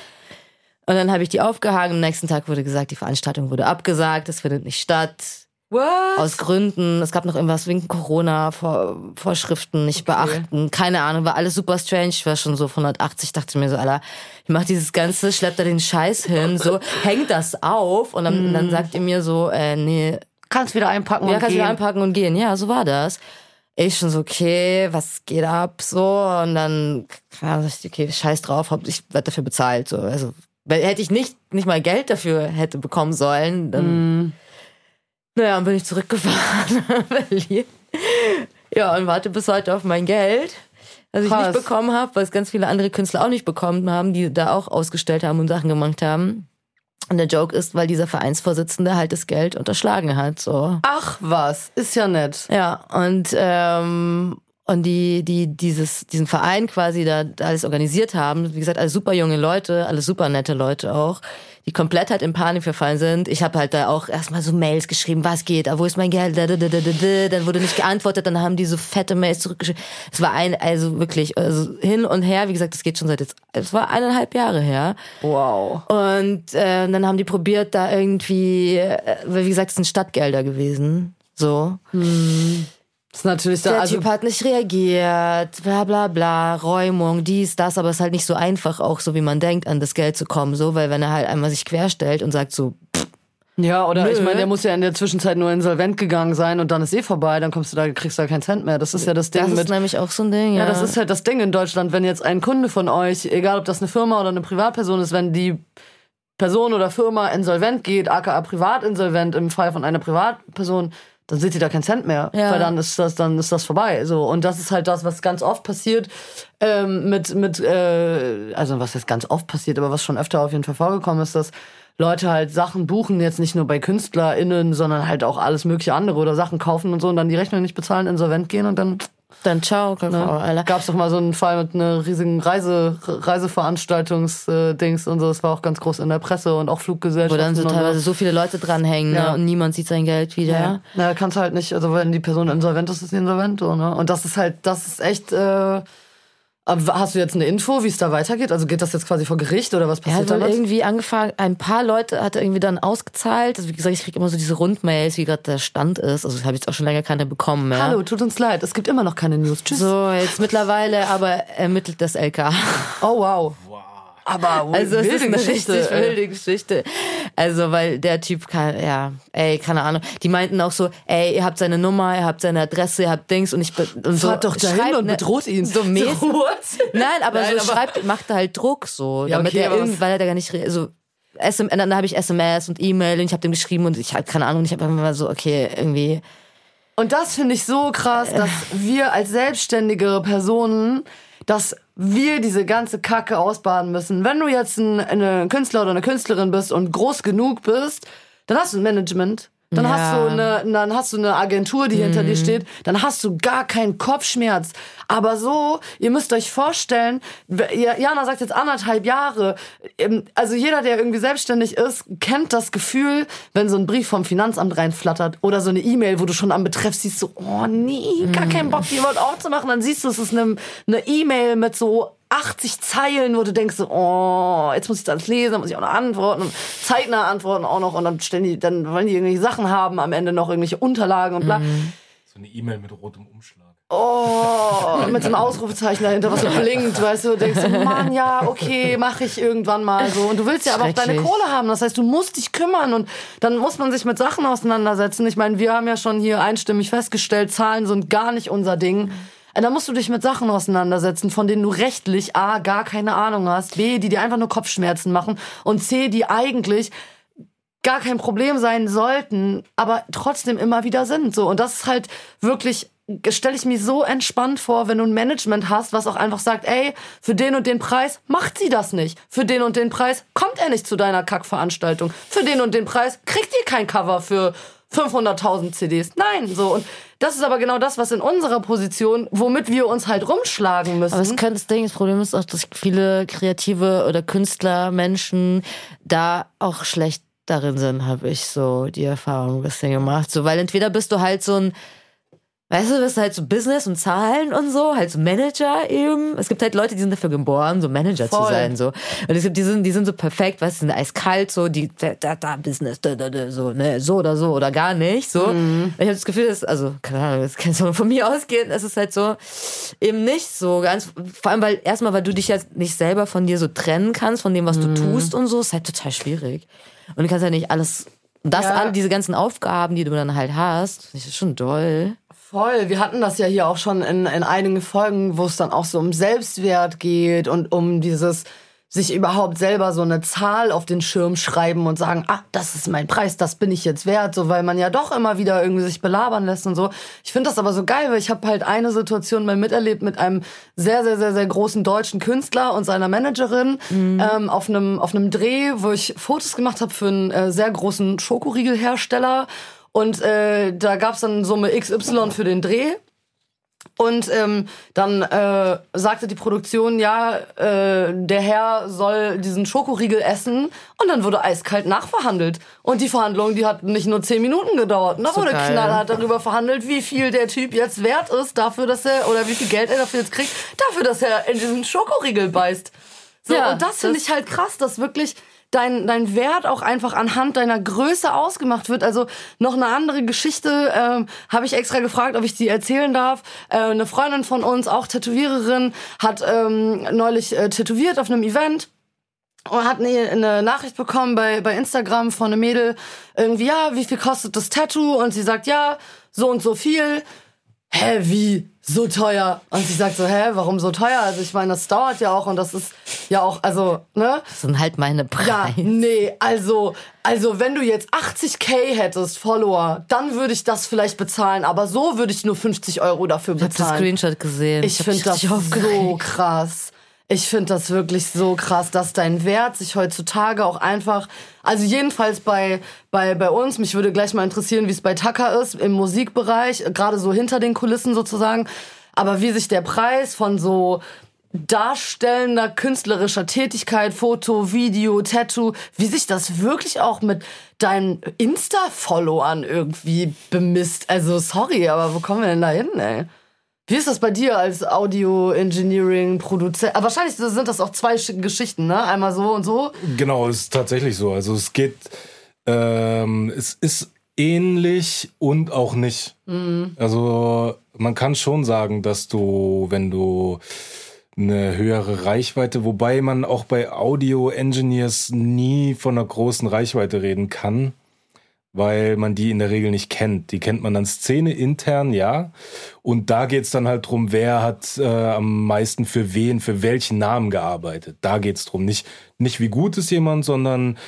[SPEAKER 2] Und dann habe ich die aufgehangen. Am nächsten Tag wurde gesagt, die Veranstaltung wurde abgesagt. Es findet nicht statt.
[SPEAKER 1] what?
[SPEAKER 2] Aus Gründen. Es gab noch irgendwas wegen Corona-Vorschriften nicht beachten. Keine Ahnung, war alles super strange. Ich war schon so von 180, dachte mir so, Alter, ich mach dieses Ganze, schleppt da den Scheiß hin, so, *laughs* hängt das auf und dann, dann sagt ihr mir so, äh, nee,
[SPEAKER 1] Kannst wieder einpacken
[SPEAKER 2] ja,
[SPEAKER 1] und
[SPEAKER 2] kannst
[SPEAKER 1] gehen.
[SPEAKER 2] wieder einpacken und gehen. Ja, so war das. Ich schon so, okay, was geht ab, so, und dann, ich, okay, scheiß drauf, ich werde dafür bezahlt, so, also, hätte ich nicht, nicht mal Geld dafür hätte bekommen sollen, dann, naja, und bin ich zurückgefahren *laughs* nach Berlin. Ja, und warte bis heute auf mein Geld, das ich
[SPEAKER 1] Krass.
[SPEAKER 2] nicht bekommen habe, weil es ganz viele andere Künstler auch nicht bekommen haben, die da auch ausgestellt haben und Sachen gemacht haben. Und der Joke ist, weil dieser Vereinsvorsitzende halt das Geld unterschlagen hat, so.
[SPEAKER 1] Ach was, ist ja nett.
[SPEAKER 2] Ja, und, ähm, und die, die dieses, diesen Verein quasi da alles organisiert haben, wie gesagt, alles super junge Leute, alles super nette Leute auch, die komplett halt in Panik verfallen sind. Ich habe halt da auch erstmal so Mails geschrieben, was geht, ah, wo ist mein Geld, da, da, da, da, da, da. dann wurde nicht geantwortet, dann haben die so fette Mails zurückgeschrieben. Es war ein, also wirklich, also hin und her, wie gesagt, das geht schon seit jetzt, es war eineinhalb Jahre her.
[SPEAKER 1] Wow.
[SPEAKER 2] Und äh, dann haben die probiert, da irgendwie, äh, wie gesagt, es sind Stadtgelder gewesen. So.
[SPEAKER 1] Das ist natürlich da,
[SPEAKER 2] Der
[SPEAKER 1] also,
[SPEAKER 2] Typ hat nicht reagiert, bla bla bla, Räumung, dies, das, aber es ist halt nicht so einfach, auch so wie man denkt, an das Geld zu kommen, so, weil wenn er halt einmal sich querstellt und sagt so,
[SPEAKER 1] ja, oder ich
[SPEAKER 2] Nö.
[SPEAKER 1] meine, der muss ja in der Zwischenzeit nur insolvent gegangen sein und dann ist eh vorbei, dann kommst du da, kriegst du da keinen Cent mehr. Das ist ja das Ding
[SPEAKER 2] das
[SPEAKER 1] mit.
[SPEAKER 2] ist nämlich auch so ein Ding, ja.
[SPEAKER 1] Ja, das ist halt das Ding in Deutschland, wenn jetzt ein Kunde von euch, egal ob das eine Firma oder eine Privatperson ist, wenn die Person oder Firma insolvent geht, aka privatinsolvent im Fall von einer Privatperson, dann seht ihr da keinen Cent mehr,
[SPEAKER 2] Ja.
[SPEAKER 1] weil dann ist das dann ist das vorbei. So und das ist halt das, was ganz oft passiert ähm, mit mit äh, also was jetzt ganz oft passiert, aber was schon öfter auf jeden Fall vorgekommen ist, dass Leute halt Sachen buchen, jetzt nicht nur bei KünstlerInnen, sondern halt auch alles mögliche andere oder Sachen kaufen und so und dann die Rechnung nicht bezahlen, insolvent gehen und dann
[SPEAKER 2] Dann ciao,
[SPEAKER 1] Ne?
[SPEAKER 2] Alter.
[SPEAKER 1] Gab's doch mal so einen Fall mit einer riesigen Reise, Reiseveranstaltungs-Dings und so. Das war auch ganz groß in der Presse und auch
[SPEAKER 2] Wo
[SPEAKER 1] Fluggesellschaften.
[SPEAKER 2] dann so teilweise so viele Leute dranhängen
[SPEAKER 1] Ja.
[SPEAKER 2] ne? und niemand sieht sein Geld wieder.
[SPEAKER 1] Ja. Na, kannst halt nicht, also wenn die Person insolvent ist, ist sie insolvent, so, ne? Und das ist halt, das ist echt, äh, aber hast du jetzt eine Info, wie es da weitergeht? Also geht das jetzt quasi vor Gericht oder was
[SPEAKER 2] Er hat
[SPEAKER 1] passiert
[SPEAKER 2] wohl
[SPEAKER 1] damit?
[SPEAKER 2] irgendwie angefangen, ein paar Leute hat er irgendwie dann ausgezahlt. Also wie gesagt, ich kriege immer so diese Rundmails, wie gerade der Stand ist. Also habe ich jetzt auch schon länger keine bekommen mehr.
[SPEAKER 1] Hallo, tut uns leid, es gibt immer noch keine News. Tschüss.
[SPEAKER 2] So, jetzt mittlerweile aber ermittelt das LK.
[SPEAKER 1] Oh wow. Aber
[SPEAKER 2] Also es ist eine
[SPEAKER 1] Geschichte,
[SPEAKER 2] richtig wilde Geschichte. Also weil der Typ kann, ja, ey, keine Ahnung. Die meinten auch so, ey, ihr habt seine Nummer, ihr habt seine Adresse, ihr habt Dings und ich bin und so.
[SPEAKER 1] Fahrt doch dahin und
[SPEAKER 2] ne-
[SPEAKER 1] bedroht ihn.
[SPEAKER 2] So *laughs* mäßig.
[SPEAKER 1] what?
[SPEAKER 2] Nein, aber
[SPEAKER 1] Nein,
[SPEAKER 2] so
[SPEAKER 1] aber-
[SPEAKER 2] schreibt, macht er halt Druck so,
[SPEAKER 1] Ja,
[SPEAKER 2] damit
[SPEAKER 1] okay,
[SPEAKER 2] er irgendwie, weil er da gar nicht, so SM, dann habe ich SMS und E-Mail und ich habe dem geschrieben und ich hatte keine Ahnung, ich habe immer so, okay, irgendwie.
[SPEAKER 1] Und das finde ich so krass, dass wir als selbstständige Personen, dass wir diese ganze Kacke ausbaden müssen. Wenn du jetzt ein, eine Künstler oder eine Künstlerin bist und groß genug bist, dann hast du ein Management. Dann
[SPEAKER 2] Ja.
[SPEAKER 1] hast du eine, dann hast du eine Agentur, die hinter dir steht. Dann hast du gar keinen Kopfschmerz. Aber so, ihr müsst euch vorstellen, ja- Jana sagt jetzt anderthalb Jahre. Ähm, Also jeder, der irgendwie selbstständig ist, kennt das Gefühl, wenn so ein Brief vom Finanzamt reinflattert oder so eine E-Mail, wo du schon am Betreff siehst, so, oh nee, gar keinen Bock, die überhaupt aufzumachen. Dann siehst du, es ist eine eine E-Mail mit so 80 Zeilen, wo du denkst, so, oh, jetzt muss ich das lesen, dann muss ich auch noch antworten und zeitnah antworten auch noch und dann stellen die, dann wollen die irgendwelche Sachen haben, am Ende noch irgendwelche Unterlagen und bla.
[SPEAKER 3] So eine E-Mail mit rotem Umschlag.
[SPEAKER 1] Oh, mit so einem *laughs* Ausrufezeichen dahinter, was so blinkt, weißt du, denkst du, Mann, ja, okay, mache ich irgendwann mal so. Und du willst ja aber auch deine. Kohle haben. Das heißt, du musst dich kümmern und dann muss man sich mit Sachen auseinandersetzen. Ich meine, wir haben ja schon hier einstimmig festgestellt, Zahlen sind gar nicht unser Ding. Äh, Da musst du dich mit Sachen auseinandersetzen, von denen du rechtlich A, gar keine Ahnung hast, B, die dir einfach nur Kopfschmerzen machen und C, die eigentlich gar kein Problem sein sollten, aber trotzdem immer wieder sind. So und das ist halt wirklich stelle ich mir so entspannt vor, wenn du ein Management hast, was auch einfach sagt, ey, für den und den Preis macht sie das nicht. Für den und den Preis kommt er nicht zu deiner Kackveranstaltung. Für den und den Preis kriegt ihr kein Cover für 500.000 CDs. Nein, so und das ist aber genau das, was in unserer Position, womit wir uns halt rumschlagen müssen.
[SPEAKER 2] Aber es könnte das Ding, das Problem ist auch, dass viele kreative oder Künstler, Menschen da auch schlecht darin sind, habe ich so die Erfahrung ein bisschen gemacht. So, weil entweder bist du halt so ein Weißt du, bist halt so Business und Zahlen und so, halt so Manager eben. Es gibt halt Leute, die sind dafür geboren, so Manager zu
[SPEAKER 1] Voll.
[SPEAKER 2] sein, so. Und es gibt, die sind, die sind so perfekt, weißt du, sind eiskalt, so, die, da, da, Business, da, da, da, so, ne, so oder so oder gar nicht, so.
[SPEAKER 1] Mhm.
[SPEAKER 2] Ich habe das Gefühl, dass, also, keine Ahnung, das kann so von mir ausgehen, es ist halt so, eben nicht so ganz, vor allem, weil, erstmal, weil du dich jetzt nicht selber von dir so trennen kannst, von dem, was
[SPEAKER 1] Mhm.
[SPEAKER 2] du tust und so, ist halt total schwierig. Und du kannst ja nicht alles, das,
[SPEAKER 1] Ja.
[SPEAKER 2] alle, diese ganzen Aufgaben, die du dann halt hast, das ist schon doll.
[SPEAKER 1] Voll, wir hatten das ja hier auch schon in, in einigen Folgen, wo es dann auch so um Selbstwert geht und um dieses sich überhaupt selber so eine Zahl auf den Schirm schreiben und sagen, ah, das ist mein Preis, das bin ich jetzt wert, so weil man ja doch immer wieder irgendwie sich belabern lässt und so. Ich finde das aber so geil, weil ich habe halt eine Situation mal miterlebt mit einem sehr, sehr, sehr, sehr großen deutschen Künstler und seiner Managerin ähm, auf einem auf einem Dreh, wo ich Fotos gemacht habe für einen äh, sehr großen Schokoriegelhersteller. Und äh, da gab's dann Summe XY für den Dreh. Und ähm, dann äh, sagte die Produktion, ja, äh, der Herr soll diesen Schokoriegel essen. Und dann wurde eiskalt nachverhandelt. Und die Verhandlung, die hat nicht nur zehn Minuten gedauert. Und da
[SPEAKER 2] So
[SPEAKER 1] wurde
[SPEAKER 2] geil.
[SPEAKER 1] knallhart darüber verhandelt, wie viel der Typ jetzt wert ist dafür, dass er, oder wie viel Geld er dafür jetzt kriegt, dafür, dass er in diesen Schokoriegel beißt. So,
[SPEAKER 2] Ja,
[SPEAKER 1] und das finde ich halt krass, dass wirklich dein, dein Wert auch einfach anhand deiner Größe ausgemacht wird. Also noch eine andere Geschichte ähm, habe ich extra gefragt, ob ich die erzählen darf. Äh, eine Freundin von uns, auch Tätowiererin, hat ähm, neulich äh, tätowiert auf einem Event und hat eine, Nachricht bekommen bei, bei Instagram von einem Mädel, irgendwie, ja, wie viel kostet das Tattoo? Und sie sagt, ja, so und so viel. Hä, wie? So teuer? Und sie sagt so, hä, warum so teuer? Also ich meine, das dauert ja auch und das ist ja auch, also, ne?
[SPEAKER 2] Das sind halt meine Preise.
[SPEAKER 1] Ja, nee, also, also wenn du jetzt 80k hättest, Follower, dann würde ich das vielleicht bezahlen, aber so würde ich nur 50 Euro dafür
[SPEAKER 2] Ich hab das
[SPEAKER 1] bezahlen.
[SPEAKER 2] Screenshot gesehen.
[SPEAKER 1] Ich
[SPEAKER 2] hab
[SPEAKER 1] finde das so krass. Ich finde das wirklich so krass, dass dein Wert sich heutzutage auch einfach, also jedenfalls bei, bei, bei uns, mich würde gleich mal interessieren, wie es bei Tucker ist, im Musikbereich, gerade so hinter den Kulissen sozusagen. Aber wie sich der Preis von so darstellender künstlerischer Tätigkeit, Foto, Video, Tattoo, wie sich das wirklich auch mit deinen Insta-Followern irgendwie bemisst. Also sorry, aber wo kommen wir denn da hin, ey? Wie ist das bei dir als Audio-Engineering-Produzent? Aber wahrscheinlich sind das auch zwei Geschichten, ne? Einmal so und so.
[SPEAKER 3] Genau, es ist tatsächlich so. Also es geht, ähm, es ist ähnlich und auch nicht. Mhm. Also man kann schon sagen, dass du, wenn du eine höhere Reichweite, wobei man auch bei Audio-Engineers nie von einer großen Reichweite reden kann, weil man die in der Regel nicht kennt. Die kennt man dann Szene intern, ja. Und da geht's dann halt drum, wer hat äh, am meisten für wen, für welchen Namen gearbeitet. Da geht's drum. Nicht, nicht wie gut ist jemand, sondern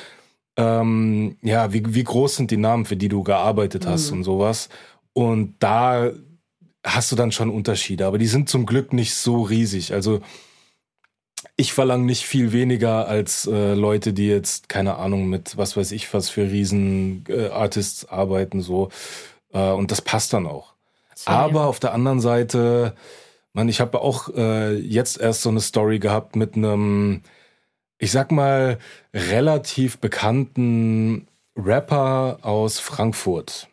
[SPEAKER 3] ähm, ja, wie, wie groß sind die Namen, für die du gearbeitet hast mhm. und sowas. Und da hast du dann schon Unterschiede, aber die sind zum Glück nicht so riesig. Also ich verlange nicht viel weniger als äh, Leute, die jetzt, keine Ahnung, mit was weiß ich was für Riesen-Artists äh, arbeiten, so. Äh, und das passt dann auch. So, aber auf der anderen Seite, man, ich habe auch äh, jetzt erst so eine Story gehabt mit einem, ich sag mal, relativ bekannten Rapper aus Frankfurt.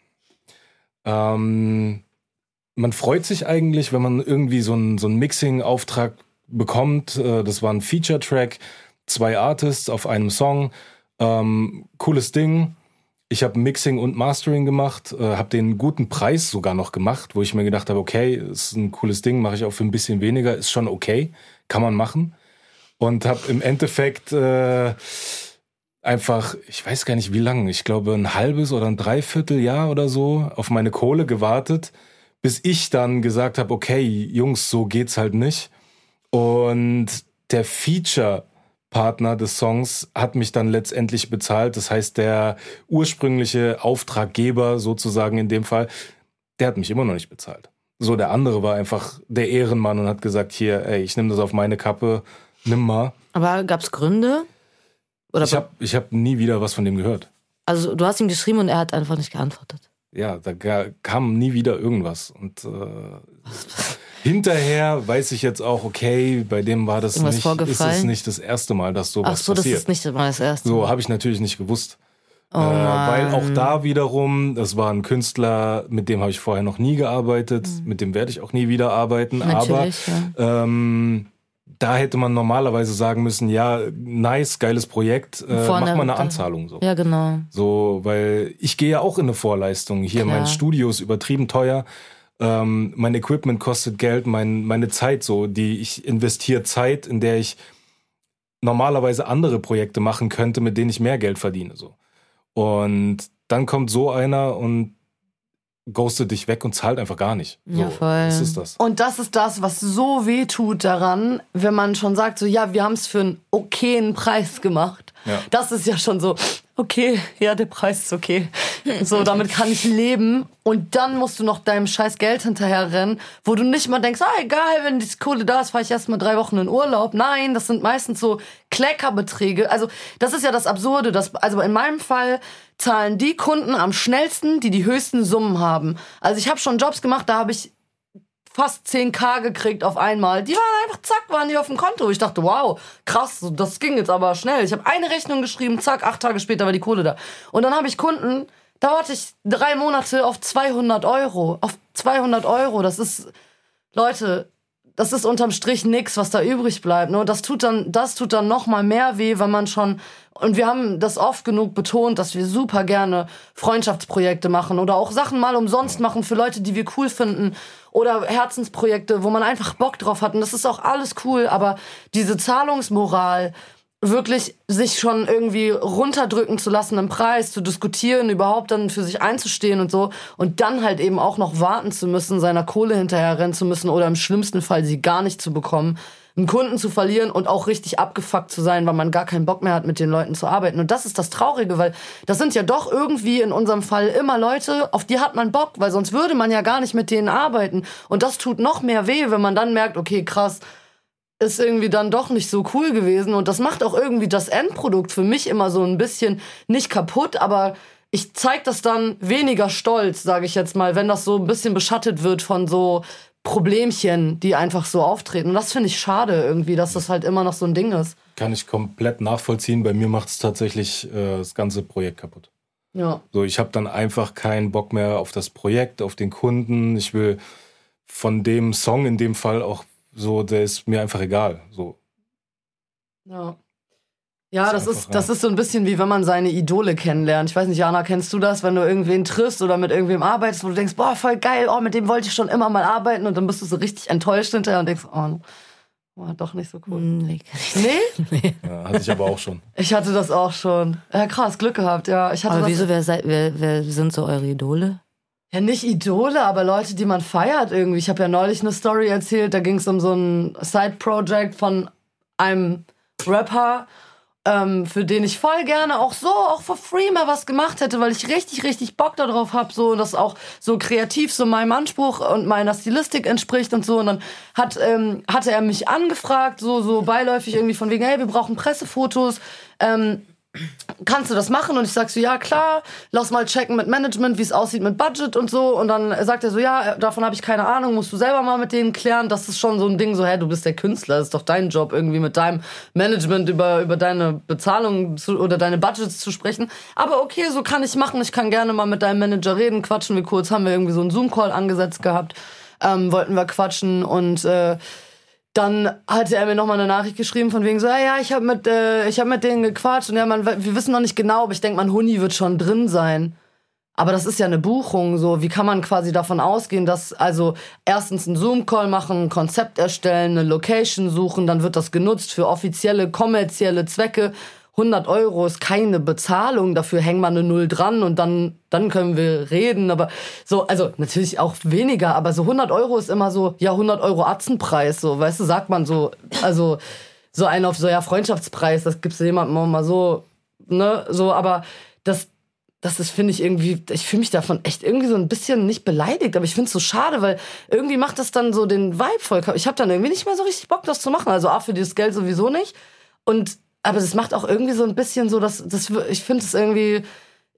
[SPEAKER 3] Ähm, man freut sich eigentlich, wenn man irgendwie so einen so Mixing-Auftrag bekommt. Äh, das war ein Feature-Track, zwei Artists auf einem Song. Ähm, cooles Ding. Ich habe Mixing und Mastering gemacht, äh, habe den guten Preis sogar noch gemacht, wo ich mir gedacht habe, okay, ist ein cooles Ding, mache ich auch für ein bisschen weniger, ist schon okay, kann man machen. Und habe im Endeffekt äh, einfach, ich weiß gar nicht wie lange, ich glaube ein halbes oder ein Dreivierteljahr oder so auf meine Kohle gewartet bis ich dann gesagt habe, okay, Jungs, so geht's halt nicht. Und der Feature-Partner des Songs hat mich dann letztendlich bezahlt. Das heißt, der ursprüngliche Auftraggeber sozusagen in dem Fall, der hat mich immer noch nicht bezahlt. So, der andere war einfach der Ehrenmann und hat gesagt, hier, ey, ich nehme das auf meine Kappe, nimm mal.
[SPEAKER 2] Aber gab's Gründe?
[SPEAKER 3] Oder ich habe ich hab nie wieder was von dem gehört.
[SPEAKER 2] Also du hast ihm geschrieben und er hat einfach nicht geantwortet
[SPEAKER 3] ja, da kam nie wieder irgendwas. Und äh, *laughs* hinterher weiß ich jetzt auch, okay, bei dem war das nicht, ist es nicht das erste Mal, dass sowas passiert. Ach so, passiert. das
[SPEAKER 2] ist nicht mal das erste
[SPEAKER 3] Mal. So habe ich natürlich nicht gewusst. Oh äh, weil auch da wiederum, das war ein Künstler, mit dem habe ich vorher noch nie gearbeitet, mhm. mit dem werde ich auch nie wieder arbeiten. Natürlich, aber ja. ähm, da hätte man normalerweise sagen müssen, ja, nice, geiles Projekt, äh, mach mal eine Anzahlung so.
[SPEAKER 2] Ja, genau.
[SPEAKER 3] So, weil ich gehe ja auch in eine Vorleistung. Hier Klar. mein Studio ist übertrieben teuer. Ähm, mein Equipment kostet Geld, mein, meine Zeit so, die ich investiere Zeit, in der ich normalerweise andere Projekte machen könnte, mit denen ich mehr Geld verdiene so. Und dann kommt so einer und ghostet dich weg und zahlt einfach gar nicht. So,
[SPEAKER 2] ja, voll.
[SPEAKER 3] Das ist das.
[SPEAKER 1] Und das ist das, was so weh tut daran, wenn man schon sagt, so ja, wir haben es für einen okayen Preis gemacht. Ja. Das ist ja schon so, okay, ja, der Preis ist okay. So, damit kann ich leben. Und dann musst du noch deinem scheiß Geld hinterherrennen, wo du nicht mal denkst, ah, egal, wenn die Kohle da ist, fahre ich erst mal drei Wochen in Urlaub. Nein, das sind meistens so Kleckerbeträge. Also, das ist ja das Absurde. Dass, also in meinem Fall zahlen die Kunden am schnellsten, die die höchsten Summen haben. Also ich habe schon Jobs gemacht, da habe ich fast 10k gekriegt auf einmal. Die waren einfach, zack, waren die auf dem Konto. Ich dachte, wow, krass, das ging jetzt aber schnell. Ich habe eine Rechnung geschrieben, zack, acht Tage später war die Kohle da. Und dann habe ich Kunden, da warte ich drei Monate auf 200 Euro. Auf 200 Euro, das ist, Leute, das ist unterm Strich nix, was da übrig bleibt. Nur das tut dann, das tut dann noch mal mehr weh, wenn man schon und wir haben das oft genug betont, dass wir super gerne Freundschaftsprojekte machen oder auch Sachen mal umsonst machen für Leute, die wir cool finden oder Herzensprojekte, wo man einfach Bock drauf hat. Und das ist auch alles cool, aber diese Zahlungsmoral, wirklich sich schon irgendwie runterdrücken zu lassen im Preis, zu diskutieren, überhaupt dann für sich einzustehen und so und dann halt eben auch noch warten zu müssen, seiner Kohle hinterher rennen zu müssen oder im schlimmsten Fall sie gar nicht zu bekommen einen Kunden zu verlieren und auch richtig abgefuckt zu sein, weil man gar keinen Bock mehr hat, mit den Leuten zu arbeiten. Und das ist das Traurige, weil das sind ja doch irgendwie in unserem Fall immer Leute, auf die hat man Bock, weil sonst würde man ja gar nicht mit denen arbeiten. Und das tut noch mehr weh, wenn man dann merkt, okay, krass, ist irgendwie dann doch nicht so cool gewesen. Und das macht auch irgendwie das Endprodukt für mich immer so ein bisschen nicht kaputt, aber ich zeig das dann weniger stolz, sage ich jetzt mal, wenn das so ein bisschen beschattet wird von so Problemchen, die einfach so auftreten. Und das finde ich schade irgendwie, dass das halt immer noch so ein Ding ist.
[SPEAKER 3] Kann ich komplett nachvollziehen. Bei mir macht es tatsächlich äh, das ganze Projekt kaputt.
[SPEAKER 1] Ja.
[SPEAKER 3] So, ich habe dann einfach keinen Bock mehr auf das Projekt, auf den Kunden. Ich will von dem Song in dem Fall auch so, der ist mir einfach egal. So.
[SPEAKER 1] Ja. Ja, das
[SPEAKER 3] einfach,
[SPEAKER 1] ist, das ist so ein bisschen wie wenn man seine Idole kennenlernt. Ich weiß nicht, Jana, kennst du das, wenn du irgendwen triffst oder mit irgendwem arbeitest, wo du denkst, boah, voll geil, oh, mit dem wollte ich schon immer mal arbeiten und dann bist du so richtig enttäuscht hinterher und denkst, oh, war doch nicht so cool.
[SPEAKER 2] Hm, Nee, *laughs*
[SPEAKER 1] Nee?
[SPEAKER 3] Ja, hatte ich aber auch schon.
[SPEAKER 1] Ich hatte das auch schon. Ja, krass, Glück gehabt, ja. Ich hatte
[SPEAKER 2] Aber wieso, wer, seid, wer, wer sind so eure Idole?
[SPEAKER 1] Ja, nicht Idole, aber Leute, die man feiert irgendwie. Ich habe ja neulich eine Story erzählt, da ging es um so ein Side-Project von einem Rapper, ähm, für den ich voll gerne auch so, auch for free mal was gemacht hätte, weil ich richtig, richtig Bock darauf habe, so das auch so kreativ so meinem Anspruch und meiner Stilistik entspricht und so. Und dann hat, ähm, hatte er mich angefragt, so, so beiläufig irgendwie von wegen, hey, wir brauchen Pressefotos. Ähm, kannst du das machen? Und ich sag so, ja klar, lass mal checken mit Management, wie es aussieht mit Budget und so. Und dann sagt er so, ja, davon habe ich keine Ahnung, musst du selber mal mit denen klären. Das ist schon so ein Ding, so, hä, du bist der Künstler, das ist doch dein Job, irgendwie mit deinem Management über, über deine Bezahlung zu, oder deine Budgets zu sprechen. Aber okay, so kann ich machen. Ich kann gerne mal mit deinem Manager reden, quatschen wir kurz, haben wir irgendwie so einen Zoom-Call angesetzt gehabt. Ähm, wollten wir quatschen und äh, dann hatte er mir nochmal eine Nachricht geschrieben von wegen so, ja, ja, ich habe mit, äh, ich hab mit denen gequatscht und ja, man, wir wissen noch nicht genau, aber ich denke, mein Huni wird schon drin sein. Aber das ist ja eine Buchung, so. Wie kann man quasi davon ausgehen, dass, also, erstens einen Zoom-Call machen, ein Konzept erstellen, eine Location suchen, dann wird das genutzt für offizielle, kommerzielle Zwecke. 100 Euro ist keine Bezahlung, dafür hängen wir eine Null dran und dann, dann können wir reden. Aber so, also natürlich auch weniger, aber so 100 Euro ist immer so, ja, 100 Euro Atzenpreis, so, weißt du, sagt man so. Also so einen auf so, ja, Freundschaftspreis, das gibt's jemandem auch mal so, ne, so, aber das, das ist, finde ich, irgendwie, ich fühle mich davon echt irgendwie so ein bisschen nicht beleidigt, aber ich finde es so schade, weil irgendwie macht das dann so den Vibe voll. Ich habe dann irgendwie nicht mehr so richtig Bock, das zu machen. Also A, für dieses Geld sowieso nicht. Und aber das macht auch irgendwie so ein bisschen so, dass das, ich finde es irgendwie.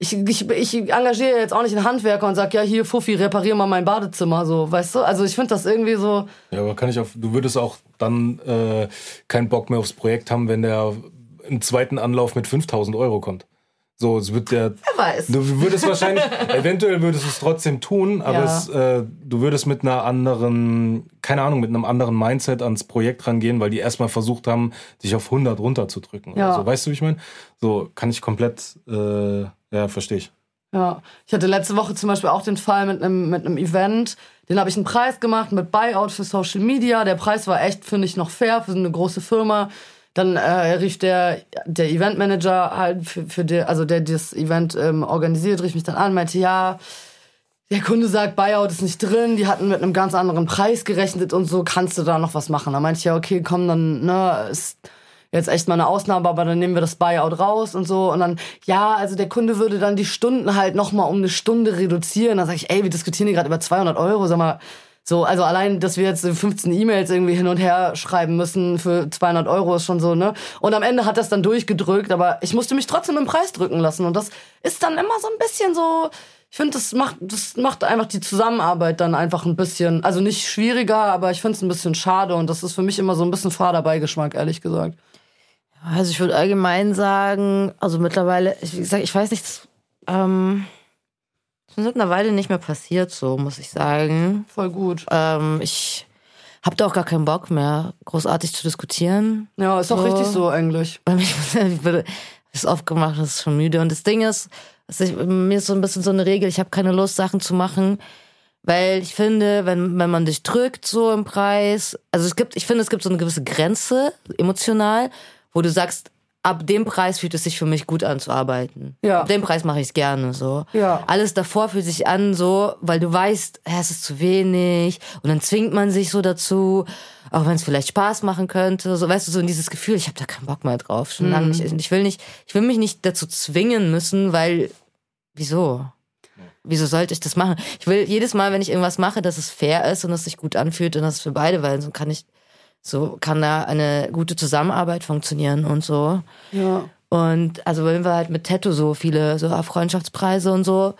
[SPEAKER 1] Ich, ich, ich engagiere jetzt auch nicht einen Handwerker und sag ja hier Fuffi, reparier mal mein Badezimmer, so, weißt du? Also ich finde das irgendwie so.
[SPEAKER 3] Ja, aber kann ich auf, du würdest auch dann äh, keinen Bock mehr aufs Projekt haben, wenn der im zweiten Anlauf mit 5000 Euro kommt. So, es wird der.
[SPEAKER 1] Wer weiß.
[SPEAKER 3] Du würdest wahrscheinlich, *laughs* eventuell würdest du es trotzdem tun, aber
[SPEAKER 1] Ja.
[SPEAKER 3] es, äh, du würdest mit einer anderen, keine Ahnung, mit einem anderen Mindset ans Projekt rangehen, weil die erstmal versucht haben, dich auf 100 runterzudrücken.
[SPEAKER 1] Ja.
[SPEAKER 3] So. Weißt du, wie ich meine? So, kann ich komplett, äh, ja, verstehe ich.
[SPEAKER 1] Ja, ich hatte letzte Woche zum Beispiel auch den Fall mit einem mit einem Event. Den habe ich einen Preis gemacht mit Buyout für Social Media. Der Preis war echt, finde ich, noch fair für so eine große Firma. Dann äh, rief der der Eventmanager halt für, für der, also der das Event ähm, organisiert, rief mich dann an, meinte ja. Der Kunde sagt, Buyout ist nicht drin, die hatten mit einem ganz anderen Preis gerechnet und so, kannst du da noch was machen? Da meinte ich, ja, okay, komm, dann, ne, ist jetzt echt mal eine Ausnahme, aber dann nehmen wir das Buyout raus und so. Und dann, ja, also der Kunde würde dann die Stunden halt noch mal um eine Stunde reduzieren. Dann sage ich, ey, wir diskutieren hier gerade über 200 Euro, sag mal, so, also allein, dass wir jetzt 15 E-Mails irgendwie hin und her schreiben müssen für 200 Euro ist schon so, ne? Und am Ende hat das dann durchgedrückt, aber ich musste mich trotzdem im Preis drücken lassen. Und das ist dann immer so ein bisschen so, ich finde, das macht, das macht einfach die Zusammenarbeit dann einfach ein bisschen, also nicht schwieriger, aber ich finde es ein bisschen schade und das ist für mich immer so ein bisschen fader Beigeschmack, ehrlich gesagt.
[SPEAKER 2] Also ich würde allgemein sagen, also mittlerweile, ich, wie gesagt, ich weiß nicht, ähm, ist seit einer Weile nicht mehr passiert, so muss ich sagen.
[SPEAKER 1] Voll gut.
[SPEAKER 2] Ähm, ich habe da auch gar keinen Bock mehr, großartig zu diskutieren.
[SPEAKER 1] Ja, ist auch
[SPEAKER 2] So.
[SPEAKER 1] richtig so eigentlich.
[SPEAKER 2] Ich bin- ist aufgemacht, das ist schon müde. Und das Ding ist, ich, mir ist so ein bisschen so eine Regel, ich habe keine Lust, Sachen zu machen, weil ich finde, wenn, wenn man dich drückt so im Preis, also es gibt, ich finde, es gibt so eine gewisse Grenze emotional, wo du sagst, ab dem Preis fühlt es sich für mich gut an zu arbeiten.
[SPEAKER 1] Ja.
[SPEAKER 2] Ab dem Preis mache ich es gerne so.
[SPEAKER 1] Ja.
[SPEAKER 2] Alles davor fühlt sich an so, weil du weißt, hä, es ist zu wenig und dann zwingt man sich so dazu, auch wenn es vielleicht Spaß machen könnte, so weißt du so in dieses Gefühl, ich habe da keinen Bock mehr drauf, schon lange nicht. Ich will nicht, ich will mich nicht dazu zwingen müssen, weil wieso? Wieso sollte ich das machen? Ich will jedes Mal, wenn ich irgendwas mache, dass es fair ist und dass es sich gut anfühlt und dass es für beide, weil so kann ich so kann da eine gute Zusammenarbeit funktionieren und so.
[SPEAKER 1] Ja.
[SPEAKER 2] Und also wenn wir halt mit Tattoo so viele so Freundschaftspreise und so,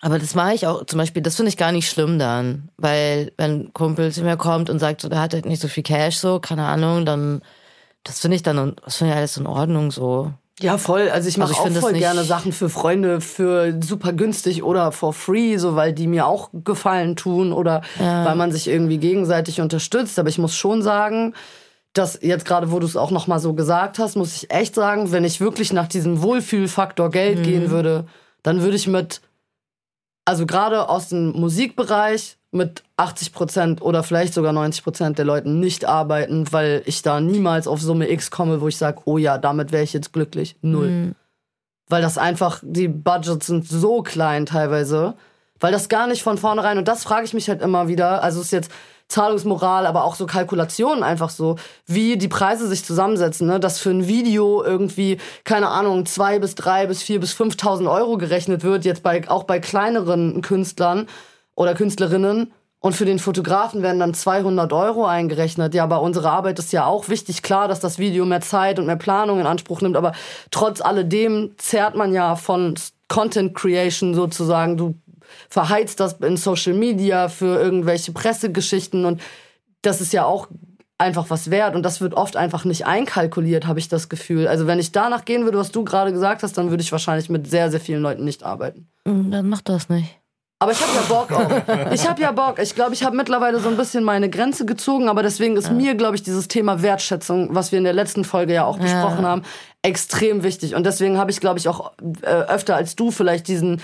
[SPEAKER 2] Aber das mache ich auch zum Beispiel, das finde ich gar nicht schlimm dann. Weil wenn ein Kumpel zu mir kommt und sagt, so, der hat halt nicht so viel Cash, so, keine Ahnung, dann, das finde ich dann, das finde ich alles in Ordnung so.
[SPEAKER 1] Ja, voll. Also ich mache
[SPEAKER 2] Also ich
[SPEAKER 1] auch voll gerne Sachen für Freunde für super günstig oder for free, so weil die mir auch Gefallen tun oder weil man sich irgendwie gegenseitig unterstützt. Aber ich muss schon sagen, dass jetzt gerade, wo du es auch noch mal so gesagt hast, muss ich echt sagen, wenn ich wirklich nach diesem Wohlfühlfaktor Geld gehen würde, dann würde ich mit, also gerade aus dem Musikbereich mit 80 Prozent oder vielleicht sogar 90 Prozent der Leuten nicht arbeiten, weil ich da niemals auf Summe X komme, wo ich sage, oh ja, damit wäre ich jetzt glücklich. Null. Weil das einfach, die Budgets sind so klein teilweise, weil das gar nicht von vornherein, und das frage ich mich halt immer wieder, also es ist jetzt Zahlungsmoral, aber auch so Kalkulationen einfach so, wie die Preise sich zusammensetzen, ne? dass für ein Video irgendwie, keine Ahnung, zwei bis drei bis vier bis 5.000 Euro gerechnet wird, jetzt bei, auch bei kleineren Künstlern oder Künstlerinnen. Und für den Fotografen werden dann 200 Euro eingerechnet. Ja, aber unsere Arbeit ist ja auch wichtig. Klar, dass das Video mehr Zeit und mehr Planung in Anspruch nimmt, aber trotz alledem zerrt man ja von Content Creation sozusagen. Du verheizt das in Social Media für irgendwelche Pressegeschichten und das ist ja auch einfach was wert und das wird oft einfach nicht einkalkuliert, habe ich das Gefühl. Also wenn ich danach gehen würde, was du gerade gesagt hast, dann würde ich wahrscheinlich mit sehr, sehr vielen Leuten nicht arbeiten.
[SPEAKER 2] Mm, Dann mach das nicht.
[SPEAKER 1] Aber ich habe ja Bock auch. Ich habe ja Bock. Ich glaube, ich habe mittlerweile so ein bisschen meine Grenze gezogen, aber deswegen ist mir, glaube ich, dieses Thema Wertschätzung, was wir in der letzten Folge ja auch besprochen haben, extrem wichtig. Und deswegen habe ich, glaube ich, auch äh, öfter als du vielleicht diesen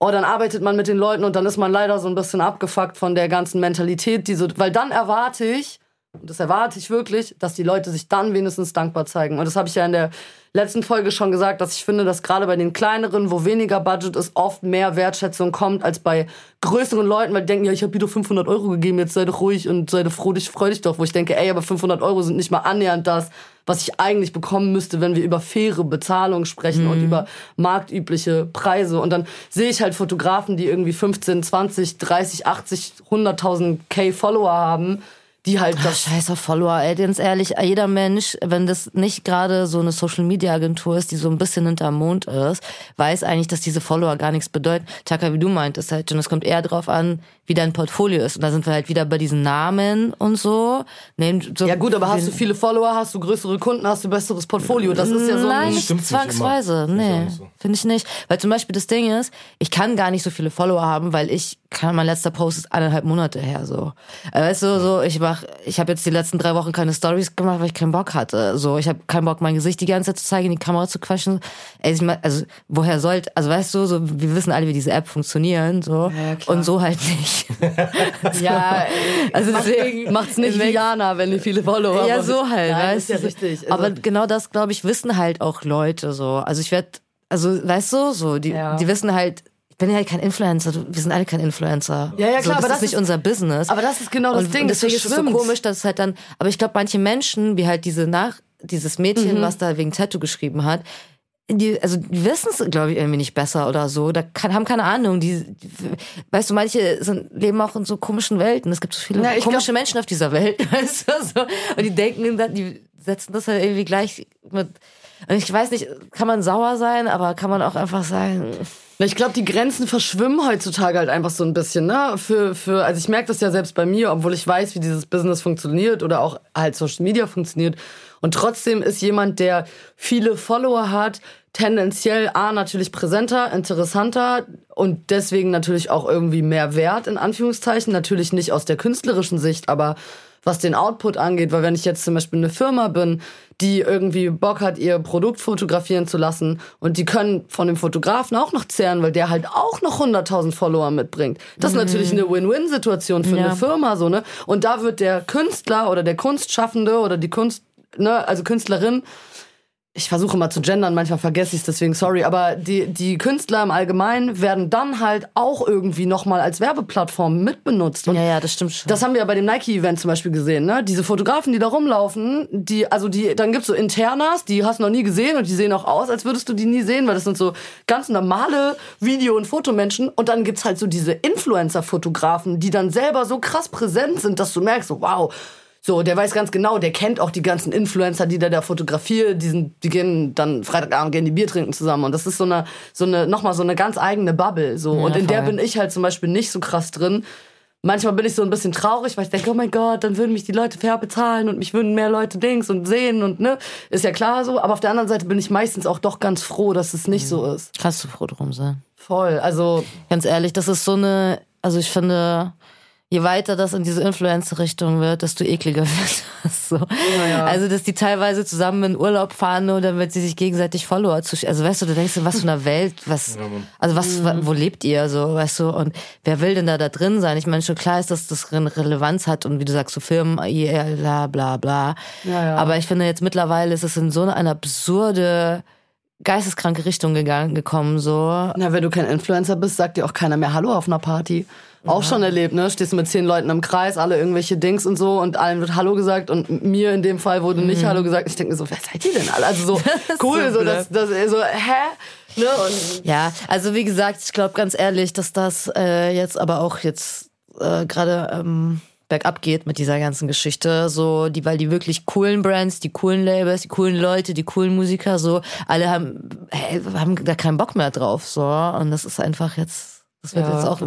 [SPEAKER 1] Oh, dann arbeitet man mit den Leuten und dann ist man leider so ein bisschen abgefuckt von der ganzen Mentalität, die so, weil dann erwarte ich, und das erwarte ich wirklich, dass die Leute sich dann wenigstens dankbar zeigen. Und das habe ich ja in der letzten Folge schon gesagt, dass ich finde, dass gerade bei den kleineren, wo weniger Budget ist, oft mehr Wertschätzung kommt als bei größeren Leuten, weil die denken, ja, ich habe dir doch 500 Euro gegeben, jetzt sei doch ruhig und sei doch froh, dich, freu dich doch. Wo ich denke, ey, aber 500 Euro sind nicht mal annähernd das, was ich eigentlich bekommen müsste, wenn wir über faire Bezahlung sprechen und über marktübliche Preise. Und dann sehe ich halt Fotografen, die irgendwie 15, 20, 30, 80, 100.000 K Follower haben, die halt
[SPEAKER 2] Ach,
[SPEAKER 1] das
[SPEAKER 2] scheiß auf Follower, ey, ganz ehrlich, jeder Mensch, wenn das nicht gerade so eine Social Media Agentur ist, die so ein bisschen hinterm Mond ist, weiß eigentlich, dass diese Follower gar nichts bedeuten. Taka, wie du meintest halt schon, es kommt eher drauf an, wie dein Portfolio ist. Und da sind wir halt wieder bei diesen Namen und so. Nehmen so
[SPEAKER 1] Ja gut, aber hast du viele Follower, hast du größere Kunden, hast du besseres Portfolio. Das ist ja so
[SPEAKER 2] Nein,
[SPEAKER 1] ein
[SPEAKER 2] nicht
[SPEAKER 3] nicht
[SPEAKER 2] zwangsweise.
[SPEAKER 3] auch
[SPEAKER 2] nee,
[SPEAKER 3] nicht so.
[SPEAKER 2] finde ich nicht. Weil zum Beispiel das Ding ist, ich kann gar nicht so viele Follower haben, weil ich kann, mein letzter Post ist eineinhalb Monate her so. Äh, Weißt du, so ich mach, ich habe jetzt die letzten drei Wochen keine Stories gemacht, weil ich keinen Bock hatte. So, ich habe keinen Bock, mein Gesicht die ganze Zeit zu zeigen, in die Kamera zu quatschen. Ey, ich mein, also woher sollte, also weißt du, so wir wissen alle, wie diese App funktionieren, so
[SPEAKER 1] Ja,
[SPEAKER 2] und so halt nicht. *laughs*
[SPEAKER 1] Ja,
[SPEAKER 2] Also deswegen
[SPEAKER 1] macht's nicht wie Jana, wenn die viele Follower
[SPEAKER 2] ja, so halt,
[SPEAKER 1] Nein,
[SPEAKER 2] weißt
[SPEAKER 1] ist ja
[SPEAKER 2] du?
[SPEAKER 1] richtig. Also,
[SPEAKER 2] Aber genau das, glaube ich, wissen halt auch Leute so. Also ich werde, also weißt du, so, die,
[SPEAKER 1] Ja.
[SPEAKER 2] die wissen halt, ich bin ja halt kein Influencer, du- wir sind alle kein Influencer.
[SPEAKER 1] Ja, ja,
[SPEAKER 2] so,
[SPEAKER 1] klar,
[SPEAKER 2] das
[SPEAKER 1] aber
[SPEAKER 2] ist
[SPEAKER 1] das
[SPEAKER 2] nicht
[SPEAKER 1] ist-
[SPEAKER 2] unser Business.
[SPEAKER 1] aber das ist genau das
[SPEAKER 2] und,
[SPEAKER 1] Ding,
[SPEAKER 2] Und
[SPEAKER 1] das
[SPEAKER 2] deswegen ist es so komisch, dass es halt dann, aber ich glaube, manche Menschen, wie halt diese nach, dieses Mädchen,
[SPEAKER 1] Mhm.
[SPEAKER 2] was da wegen Tattoo geschrieben hat, die, also die wissen es, glaube ich, irgendwie nicht besser oder so. Da kann, haben keine Ahnung. Die, die, weißt du, manche sind, leben auch in so komischen Welten. Es gibt so viele
[SPEAKER 1] ich
[SPEAKER 2] komische Menschen auf dieser Welt, *laughs* weißt du, so. Und die denken, dann- die setzen das halt irgendwie gleich mit. Und ich weiß nicht, kann man sauer sein, aber kann man auch einfach sagen,
[SPEAKER 1] Ich glaube, die Grenzen verschwimmen heutzutage halt einfach so ein bisschen, ne? Für, für, also ich merke das ja selbst bei mir, obwohl ich weiß, wie dieses Business funktioniert oder auch halt Social Media funktioniert. Und trotzdem ist jemand, der viele Follower hat, tendenziell A, natürlich präsenter, interessanter und deswegen natürlich auch irgendwie mehr wert, in Anführungszeichen. Natürlich nicht aus der künstlerischen Sicht, aber was den Output angeht, weil wenn ich jetzt zum Beispiel eine Firma bin, die irgendwie Bock hat, ihr Produkt fotografieren zu lassen und die können von dem Fotografen auch noch zehren, weil der halt auch noch 100.000 Follower mitbringt. Das ist natürlich eine Win-Win-Situation für
[SPEAKER 2] Ja.
[SPEAKER 1] eine Firma, so, ne? Und da wird der Künstler oder der Kunstschaffende oder die Kunst, ne, also Künstlerin, ich versuche mal zu gendern, manchmal vergesse ich es, deswegen sorry, aber die, die Künstler im Allgemeinen werden dann halt auch irgendwie nochmal als Werbeplattform mitbenutzt. Und
[SPEAKER 2] ja, ja, das stimmt schon.
[SPEAKER 1] das haben wir ja bei dem Nike-Event zum Beispiel gesehen, ne? Diese Fotografen, die da rumlaufen, die, also die, dann gibt's so Internas, die hast du noch nie gesehen und die sehen auch aus, als würdest du die nie sehen, weil das sind so ganz normale Video- und Fotomenschen. Und dann gibt's halt so diese Influencer-Fotografen, die dann selber so krass präsent sind, dass du merkst, so, wow, So, der weiß ganz genau, der kennt auch die ganzen Influencer, die da da fotografiert, die, sind, die gehen dann Freitagabend gehen die Bier trinken zusammen und das ist so eine, so eine, nochmal so eine ganz eigene Bubble, so.
[SPEAKER 2] Ja,
[SPEAKER 1] und in der
[SPEAKER 2] voll.
[SPEAKER 1] bin ich halt zum Beispiel nicht so krass drin. Manchmal bin ich so ein bisschen traurig, weil ich denke, oh mein Gott, dann würden mich die Leute fair bezahlen und mich würden mehr Leute Dings und sehen und ne, ist ja klar so. Aber auf der anderen Seite bin ich meistens auch doch ganz froh, dass es nicht so ist.
[SPEAKER 2] Kannst du froh drum sein.
[SPEAKER 1] Voll, also
[SPEAKER 2] Ganz ehrlich, das ist so eine, also ich finde, je weiter das in diese Influencer-Richtung wird, desto ekliger *laughs* wird das so.
[SPEAKER 1] ja.
[SPEAKER 2] Also, dass die teilweise zusammen in Urlaub fahren, nur damit sie sich gegenseitig Follower zu, also weißt du, du denkst, was für eine Welt, was, also was, wo lebt ihr so, weißt du, und wer will denn da da drin sein? Ich meine, schon klar ist, dass das Relevanz hat und wie du sagst, so Firmen, IR, bla, bla, bla.
[SPEAKER 1] Ja.
[SPEAKER 2] Aber ich finde jetzt mittlerweile ist es in so eine absurde, geisteskranke Richtung gegangen, gekommen, so.
[SPEAKER 1] Na, wenn du kein Influencer bist, sagt dir auch keiner mehr Hallo auf einer Party. Auch schon erlebt, ne? Stehst du mit zehn Leuten im Kreis, alle irgendwelche Dings und so und allen wird Hallo gesagt und mir in dem Fall wurde nicht Hallo gesagt. Ich denke mir so, wer seid ihr denn alle? Also so *laughs* cool,
[SPEAKER 2] Mhm. so
[SPEAKER 1] so, dass, dass so, hä? Ne? Und
[SPEAKER 2] Ja, also wie gesagt, ich glaube ganz ehrlich, dass das äh, jetzt aber auch jetzt äh, gerade ähm, bergab geht mit dieser ganzen Geschichte. So, die, weil die wirklich coolen Brands, die coolen Labels, die coolen Leute, die coolen Musiker, so, alle haben, hey, haben da keinen Bock mehr drauf. So. Und das ist einfach jetzt. Das wird
[SPEAKER 1] Ja.
[SPEAKER 2] jetzt auch,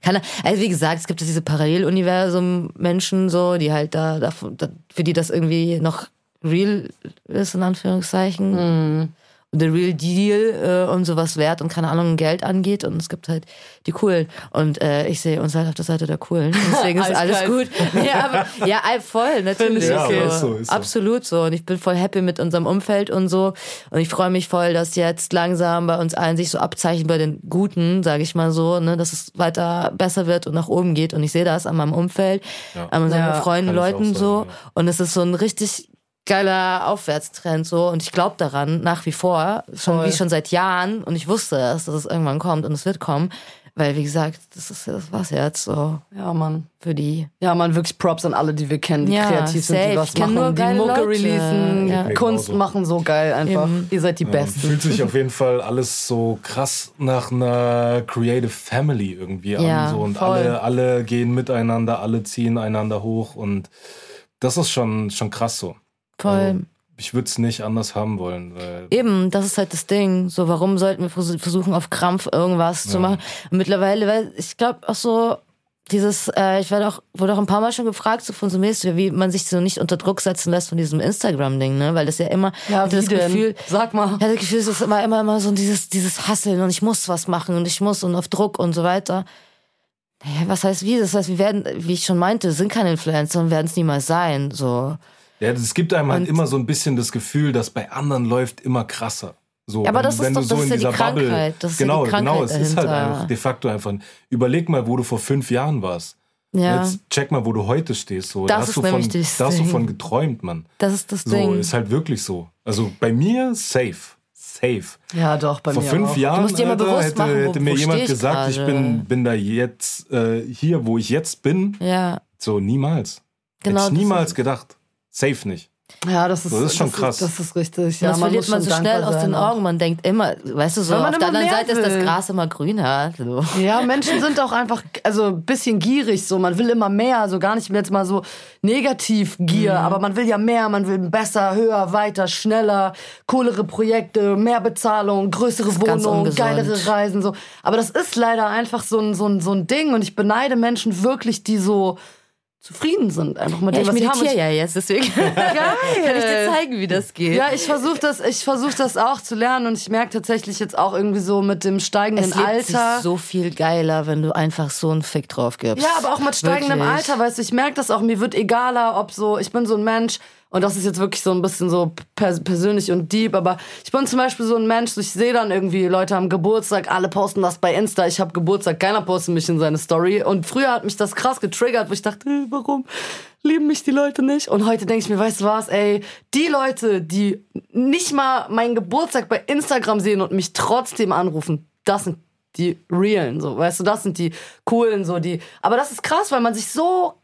[SPEAKER 2] keine, also wie gesagt, es gibt ja diese Paralleluniversum-Menschen so, die halt da, da, für die das irgendwie noch real ist, in Anführungszeichen the real deal äh, und sowas wert und keine Ahnung Geld angeht. Und es gibt halt die coolen. Und äh, ich sehe uns halt auf der Seite der coolen. *laughs* Deswegen ist alles gut. *laughs* Ja aber ja ey, voll natürlich
[SPEAKER 3] ich okay.
[SPEAKER 2] so.
[SPEAKER 3] Ist so, ist so.
[SPEAKER 2] absolut so. Und ich bin voll happy mit unserem Umfeld und so. Und ich freue mich voll dass jetzt langsam bei uns allen sich so abzeichnen bei den Guten sage ich mal so ne dass es weiter besser wird und nach oben geht. Und ich sehe das an meinem Umfeld an unseren
[SPEAKER 1] Ja,
[SPEAKER 2] Freunden Leuten so.
[SPEAKER 3] sagen, ja.
[SPEAKER 2] und es ist so ein richtig geiler Aufwärtstrend so und ich glaube daran nach wie vor schon
[SPEAKER 1] Voll.
[SPEAKER 2] wie schon seit Jahren und ich wusste es, dass es irgendwann kommt und es wird kommen, weil wie gesagt, das ist das war's jetzt so
[SPEAKER 1] ja, Mann.
[SPEAKER 2] für die
[SPEAKER 1] Ja, man, wirklich Props an alle, die wir kennen, die
[SPEAKER 2] Ja,
[SPEAKER 1] kreativ sind,
[SPEAKER 2] safe.
[SPEAKER 1] die was
[SPEAKER 2] Ich kenn nur
[SPEAKER 1] machen, die Mucke
[SPEAKER 2] Leute.
[SPEAKER 1] releasen,
[SPEAKER 2] Ja.
[SPEAKER 1] Kunst
[SPEAKER 3] genauso.
[SPEAKER 1] machen, so geil einfach.
[SPEAKER 2] Eben.
[SPEAKER 1] Ihr seid die
[SPEAKER 3] Ja,
[SPEAKER 1] Besten.
[SPEAKER 3] Fühlt sich auf jeden Fall alles so krass nach einer Creative Family irgendwie
[SPEAKER 2] Ja,
[SPEAKER 3] an. So. Und
[SPEAKER 2] voll.
[SPEAKER 3] alle, alle gehen miteinander, alle ziehen einander hoch und das ist schon, schon krass so.
[SPEAKER 2] Voll
[SPEAKER 3] Also, ich würde es nicht anders haben wollen. Weil
[SPEAKER 2] Eben, das ist halt das Ding. So, warum sollten wir vers- versuchen, auf Krampf irgendwas zu
[SPEAKER 3] Ja.
[SPEAKER 2] machen? Und mittlerweile, weil ich glaube auch so, dieses, äh, ich werde auch, wurde auch ein paar Mal schon gefragt, so von so mäßig, wie man sich so nicht unter Druck setzen lässt von diesem Instagram-Ding, ne? Weil das ja immer, ich
[SPEAKER 1] Ja,
[SPEAKER 2] das
[SPEAKER 1] denn?
[SPEAKER 2] Gefühl,
[SPEAKER 1] Sag mal.
[SPEAKER 2] hatte das Gefühl, es ist immer, immer, immer so dieses, dieses Hasseln und ich muss was machen und ich muss und auf Druck und so weiter. Naja, was heißt wie? Das heißt, wir werden, wie ich schon meinte, sind keine Influencer und werden es niemals sein, so.
[SPEAKER 3] Ja, es gibt einem halt
[SPEAKER 2] Und-
[SPEAKER 3] immer so ein bisschen das Gefühl, dass bei anderen läuft immer krasser. So,
[SPEAKER 2] Ja, aber
[SPEAKER 3] wenn-
[SPEAKER 2] das ist
[SPEAKER 3] wenn
[SPEAKER 2] doch-
[SPEAKER 3] du
[SPEAKER 2] das
[SPEAKER 3] so
[SPEAKER 2] ist
[SPEAKER 3] in
[SPEAKER 2] ja die
[SPEAKER 3] dieser Bubble,
[SPEAKER 2] Krankheit. Das ist ja
[SPEAKER 3] genau,
[SPEAKER 2] Krankheit
[SPEAKER 3] genau, es ist halt
[SPEAKER 2] dahinter.
[SPEAKER 3] einfach de facto einfach. Überleg mal, wo du vor fünf Jahren warst.
[SPEAKER 2] Ja,
[SPEAKER 3] Jetzt check mal, wo du heute stehst. So,
[SPEAKER 2] Das
[SPEAKER 3] da hast
[SPEAKER 2] ist
[SPEAKER 3] du von,
[SPEAKER 2] das
[SPEAKER 3] da hast du von geträumt, Mann.
[SPEAKER 2] das ist das
[SPEAKER 3] So,
[SPEAKER 2] Ding.
[SPEAKER 3] ist halt wirklich so. Also bei mir safe. Safe.
[SPEAKER 1] Ja, doch, bei
[SPEAKER 3] Vor
[SPEAKER 1] mir
[SPEAKER 3] fünf
[SPEAKER 1] auch.
[SPEAKER 3] Jahren
[SPEAKER 2] musst dir mal
[SPEAKER 3] Alter,
[SPEAKER 2] bewusst
[SPEAKER 3] hätte,
[SPEAKER 2] machen, wo-
[SPEAKER 3] hätte mir jemand
[SPEAKER 2] ich
[SPEAKER 3] gesagt, ich
[SPEAKER 2] gerade.
[SPEAKER 3] bin, bin da jetzt äh, hier, wo ich jetzt bin.
[SPEAKER 2] ja,
[SPEAKER 3] So niemals.
[SPEAKER 2] Genau,
[SPEAKER 3] Hätte ich niemals gedacht. Safe nicht.
[SPEAKER 1] Ja, das ist,
[SPEAKER 3] Das ist schon
[SPEAKER 1] das
[SPEAKER 3] krass.
[SPEAKER 1] das ist richtig. Ja,
[SPEAKER 2] das verliert
[SPEAKER 1] muss
[SPEAKER 2] man so schnell aus den. Augen. Man denkt immer, weißt du so,
[SPEAKER 1] man
[SPEAKER 2] auf der anderen Seite ist das
[SPEAKER 1] will.
[SPEAKER 2] Gras immer grüner. So.
[SPEAKER 1] Ja, Menschen sind auch einfach also ein bisschen gierig so. Man will immer mehr, so gar nicht mehr jetzt mal so negativ Gier,
[SPEAKER 2] Mhm.
[SPEAKER 1] aber man will ja mehr, man will besser, höher, weiter, schneller, coolere Projekte, mehr Bezahlung, größere Wohnungen, geilere Reisen so. Aber das ist leider einfach so ein so ein so ein Ding und ich beneide Menschen wirklich, die so zufrieden sind einfach mit
[SPEAKER 2] Ja,
[SPEAKER 1] dem,
[SPEAKER 2] ich
[SPEAKER 1] was haben.
[SPEAKER 2] meditiere ja jetzt, deswegen *laughs* kann ich dir zeigen, wie das geht.
[SPEAKER 1] Ja, ich versuche das, ich versuche das auch zu lernen und ich merke tatsächlich jetzt auch irgendwie so mit dem steigenden
[SPEAKER 2] es
[SPEAKER 1] Alter.
[SPEAKER 2] sich so viel geiler, wenn du einfach so einen Fick drauf gibst.
[SPEAKER 1] Ja, aber auch mit steigendem
[SPEAKER 2] Wirklich.
[SPEAKER 1] Alter, weißt du, ich merke das auch, mir wird egaler, ob so, ich bin so ein Mensch, und das ist jetzt wirklich so ein bisschen so pers persönlich und deep, aber ich bin zum Beispiel so ein Mensch, ich sehe dann irgendwie, Leute haben Geburtstag, alle posten das bei Insta, ich habe Geburtstag, keiner postet mich in seine Story. Und früher hat mich das krass getriggert, wo ich dachte, äh, warum lieben mich die Leute nicht? Und heute denke ich mir, weißt du was, ey, die Leute, die nicht mal meinen Geburtstag bei Instagram sehen und mich trotzdem anrufen, das sind die realen, so, weißt du, das sind die coolen, so die. Aber das ist krass, weil man sich so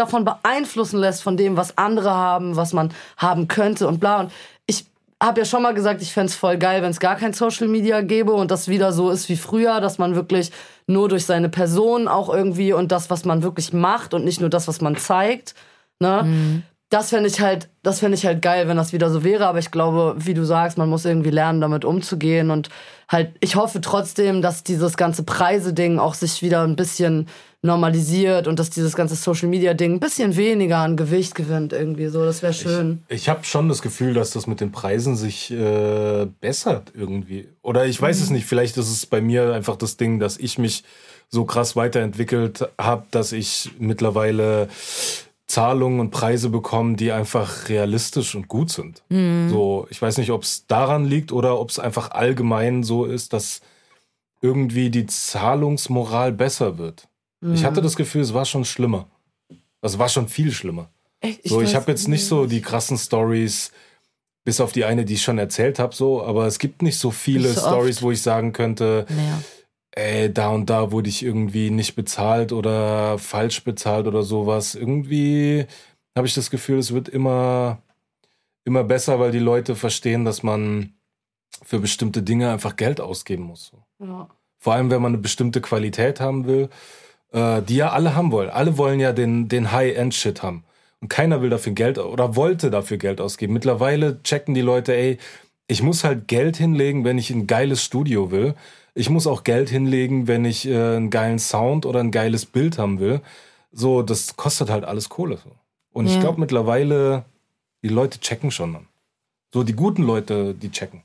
[SPEAKER 1] davon beeinflussen lässt von dem, was andere haben, was man haben könnte und bla. Und ich habe ja schon mal gesagt, ich fänd's voll geil, wenn es gar kein Social Media gäbe und das wieder so ist wie früher, dass man wirklich nur durch seine Person auch irgendwie und das, was man wirklich macht und nicht nur das, was man zeigt, Ne? Das fände ich halt, das fände ich halt geil, wenn das wieder so wäre. Aber ich glaube, wie du sagst, man muss irgendwie lernen, damit umzugehen. Und halt, ich hoffe trotzdem, dass dieses ganze Preise-Ding auch sich wieder ein bisschen normalisiert und dass dieses ganze Social-Media-Ding ein bisschen weniger an Gewicht gewinnt irgendwie so. Das wäre schön.
[SPEAKER 3] Ich habe schon das Gefühl, dass das mit den Preisen sich äh, bessert irgendwie. Oder ich weiß es nicht, vielleicht ist es bei mir einfach das Ding, dass ich mich so krass weiterentwickelt habe, dass ich mittlerweile Zahlungen und Preise bekomme, die einfach realistisch und gut sind. So, ich weiß nicht, ob es daran liegt oder ob es einfach allgemein so ist, dass irgendwie die Zahlungsmoral besser wird. Ich hatte das Gefühl, es war schon schlimmer. Es war schon viel schlimmer.
[SPEAKER 1] Echt?
[SPEAKER 3] So, ich habe jetzt nicht so die krassen Stories, bis auf die eine, die ich schon erzählt habe, so, aber es gibt nicht so viele
[SPEAKER 2] so
[SPEAKER 3] Stories, wo ich sagen könnte,
[SPEAKER 2] Naja.
[SPEAKER 3] Ey, da und da wurde ich irgendwie nicht bezahlt oder falsch bezahlt oder sowas. Irgendwie habe ich das Gefühl, es wird immer, immer besser, weil die Leute verstehen, dass man für bestimmte Dinge einfach Geld ausgeben muss.
[SPEAKER 1] Ja.
[SPEAKER 3] Vor allem, wenn man eine bestimmte Qualität haben will, äh, die ja alle haben wollen. Alle wollen ja den, den High-End-Shit haben. Und keiner will dafür Geld oder wollte dafür Geld ausgeben. Mittlerweile checken die Leute, ey, ich muss halt Geld hinlegen, wenn ich ein geiles Studio will. Ich muss auch Geld hinlegen, wenn ich äh, einen geilen Sound oder ein geiles Bild haben will. So, das kostet halt alles Kohle. So. Und ich
[SPEAKER 2] Ja.
[SPEAKER 3] glaube mittlerweile, die Leute checken schon dann. So, die guten Leute, die checken.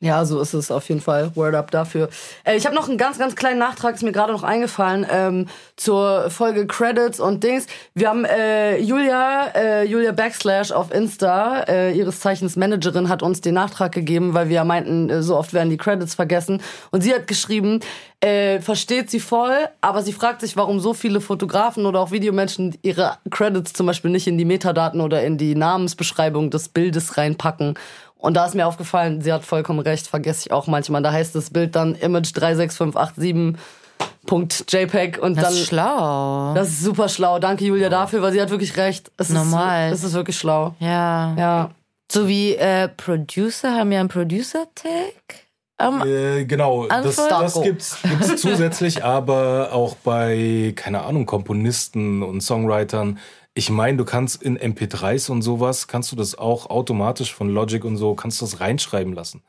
[SPEAKER 1] Ja, so ist es auf jeden Fall. Word up dafür. Äh, ich habe noch einen ganz, ganz kleinen Nachtrag, ist mir gerade noch eingefallen, ähm, zur Folge Credits und Dings. Wir haben äh, Julia, äh, Julia Backslash auf Insta, äh, ihres Zeichens Managerin, hat uns den Nachtrag gegeben, weil wir meinten, äh, so oft werden die Credits vergessen. Und sie hat geschrieben, äh, versteht sie voll, aber sie fragt sich, warum so viele Fotografen oder auch Videomenschen ihre Credits zum Beispiel nicht in die Metadaten oder in die Namensbeschreibung des Bildes reinpacken. Und da ist mir aufgefallen, sie hat vollkommen recht, vergesse ich auch manchmal. Da heißt das Bild dann Image 36587.jpg und
[SPEAKER 2] Das
[SPEAKER 1] dann.
[SPEAKER 2] ist schlau.
[SPEAKER 1] Das ist super schlau. Danke, Julia, dafür, weil sie hat wirklich recht. Es
[SPEAKER 2] Normal.
[SPEAKER 1] Ist, es ist wirklich schlau.
[SPEAKER 2] ja.
[SPEAKER 1] Ja.
[SPEAKER 2] So wie äh, Producer haben ja einen Producer-Tag. am
[SPEAKER 3] Äh, genau, das, das gibt's, gibt's *laughs* zusätzlich, aber auch bei, keine Ahnung, Komponisten und Songwritern. Ich meine, du kannst in MP3s und sowas, kannst du das auch automatisch von Logic und so, kannst du das reinschreiben lassen.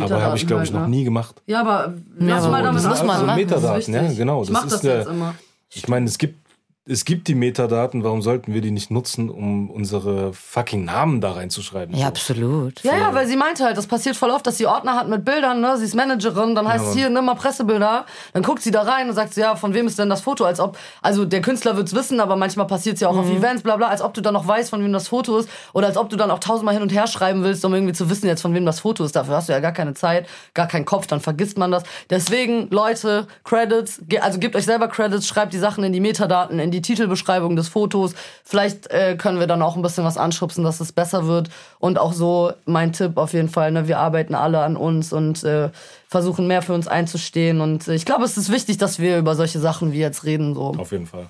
[SPEAKER 3] Aber habe ich, glaube ich, noch nie gemacht.
[SPEAKER 1] Ja, aber lass
[SPEAKER 2] aber
[SPEAKER 1] mal damit
[SPEAKER 2] das muss man.
[SPEAKER 1] Das ist
[SPEAKER 3] Metadaten, ja, genau.
[SPEAKER 1] Ich
[SPEAKER 3] Das
[SPEAKER 1] mach
[SPEAKER 3] ist
[SPEAKER 1] das immer.
[SPEAKER 3] Ich meine, es gibt, es gibt die Metadaten, warum sollten wir die nicht nutzen, um unsere fucking Namen da reinzuschreiben?
[SPEAKER 2] Ja,
[SPEAKER 3] so.
[SPEAKER 2] absolut.
[SPEAKER 1] Ja, ja, weil sie meinte halt, das passiert voll oft, dass sie Ordner hat mit Bildern, ne? Sie ist Managerin, dann heißt es hier, nimm mal Pressebilder. Dann guckt sie da rein und sagt, sie, ja, von wem ist denn das Foto? Als ob, also der Künstler wird's wissen, aber manchmal passiert's ja auch auf Events, bla bla, als ob du dann noch weißt, von wem das Foto ist. Oder als ob du dann auch tausendmal hin und her schreiben willst, um irgendwie zu wissen jetzt, von wem das Foto ist. Dafür hast du ja gar keine Zeit, gar keinen Kopf, dann vergisst man das. Deswegen, Leute, Credits, also gebt euch selber Credits, schreibt die Sachen in die Metadaten, in die Titelbeschreibung des Fotos. Vielleicht äh, können wir dann auch ein bisschen was anschubsen, dass es besser wird. Und auch so mein Tipp auf jeden Fall, ne, wir arbeiten alle an uns und äh, versuchen mehr für uns einzustehen. Und äh, ich glaube, es ist wichtig, dass wir über solche Sachen wie jetzt reden. So.
[SPEAKER 3] Auf jeden Fall.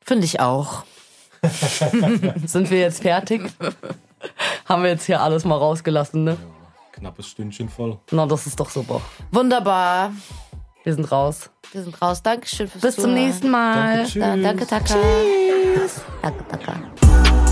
[SPEAKER 2] Finde ich auch. *laughs*
[SPEAKER 1] Sind wir jetzt fertig? Haben wir jetzt hier alles mal rausgelassen, ne?
[SPEAKER 3] Knappes Stündchen voll.
[SPEAKER 1] Na, das ist doch super.
[SPEAKER 2] Wunderbar.
[SPEAKER 1] Wir sind raus.
[SPEAKER 2] Wir sind raus. Dankeschön fürs
[SPEAKER 1] Bis zum
[SPEAKER 2] Zuhören.
[SPEAKER 1] nächsten Mal.
[SPEAKER 3] Danke, tschüss.
[SPEAKER 2] Da, danke, Taka. Tschüss. Danke, Taka.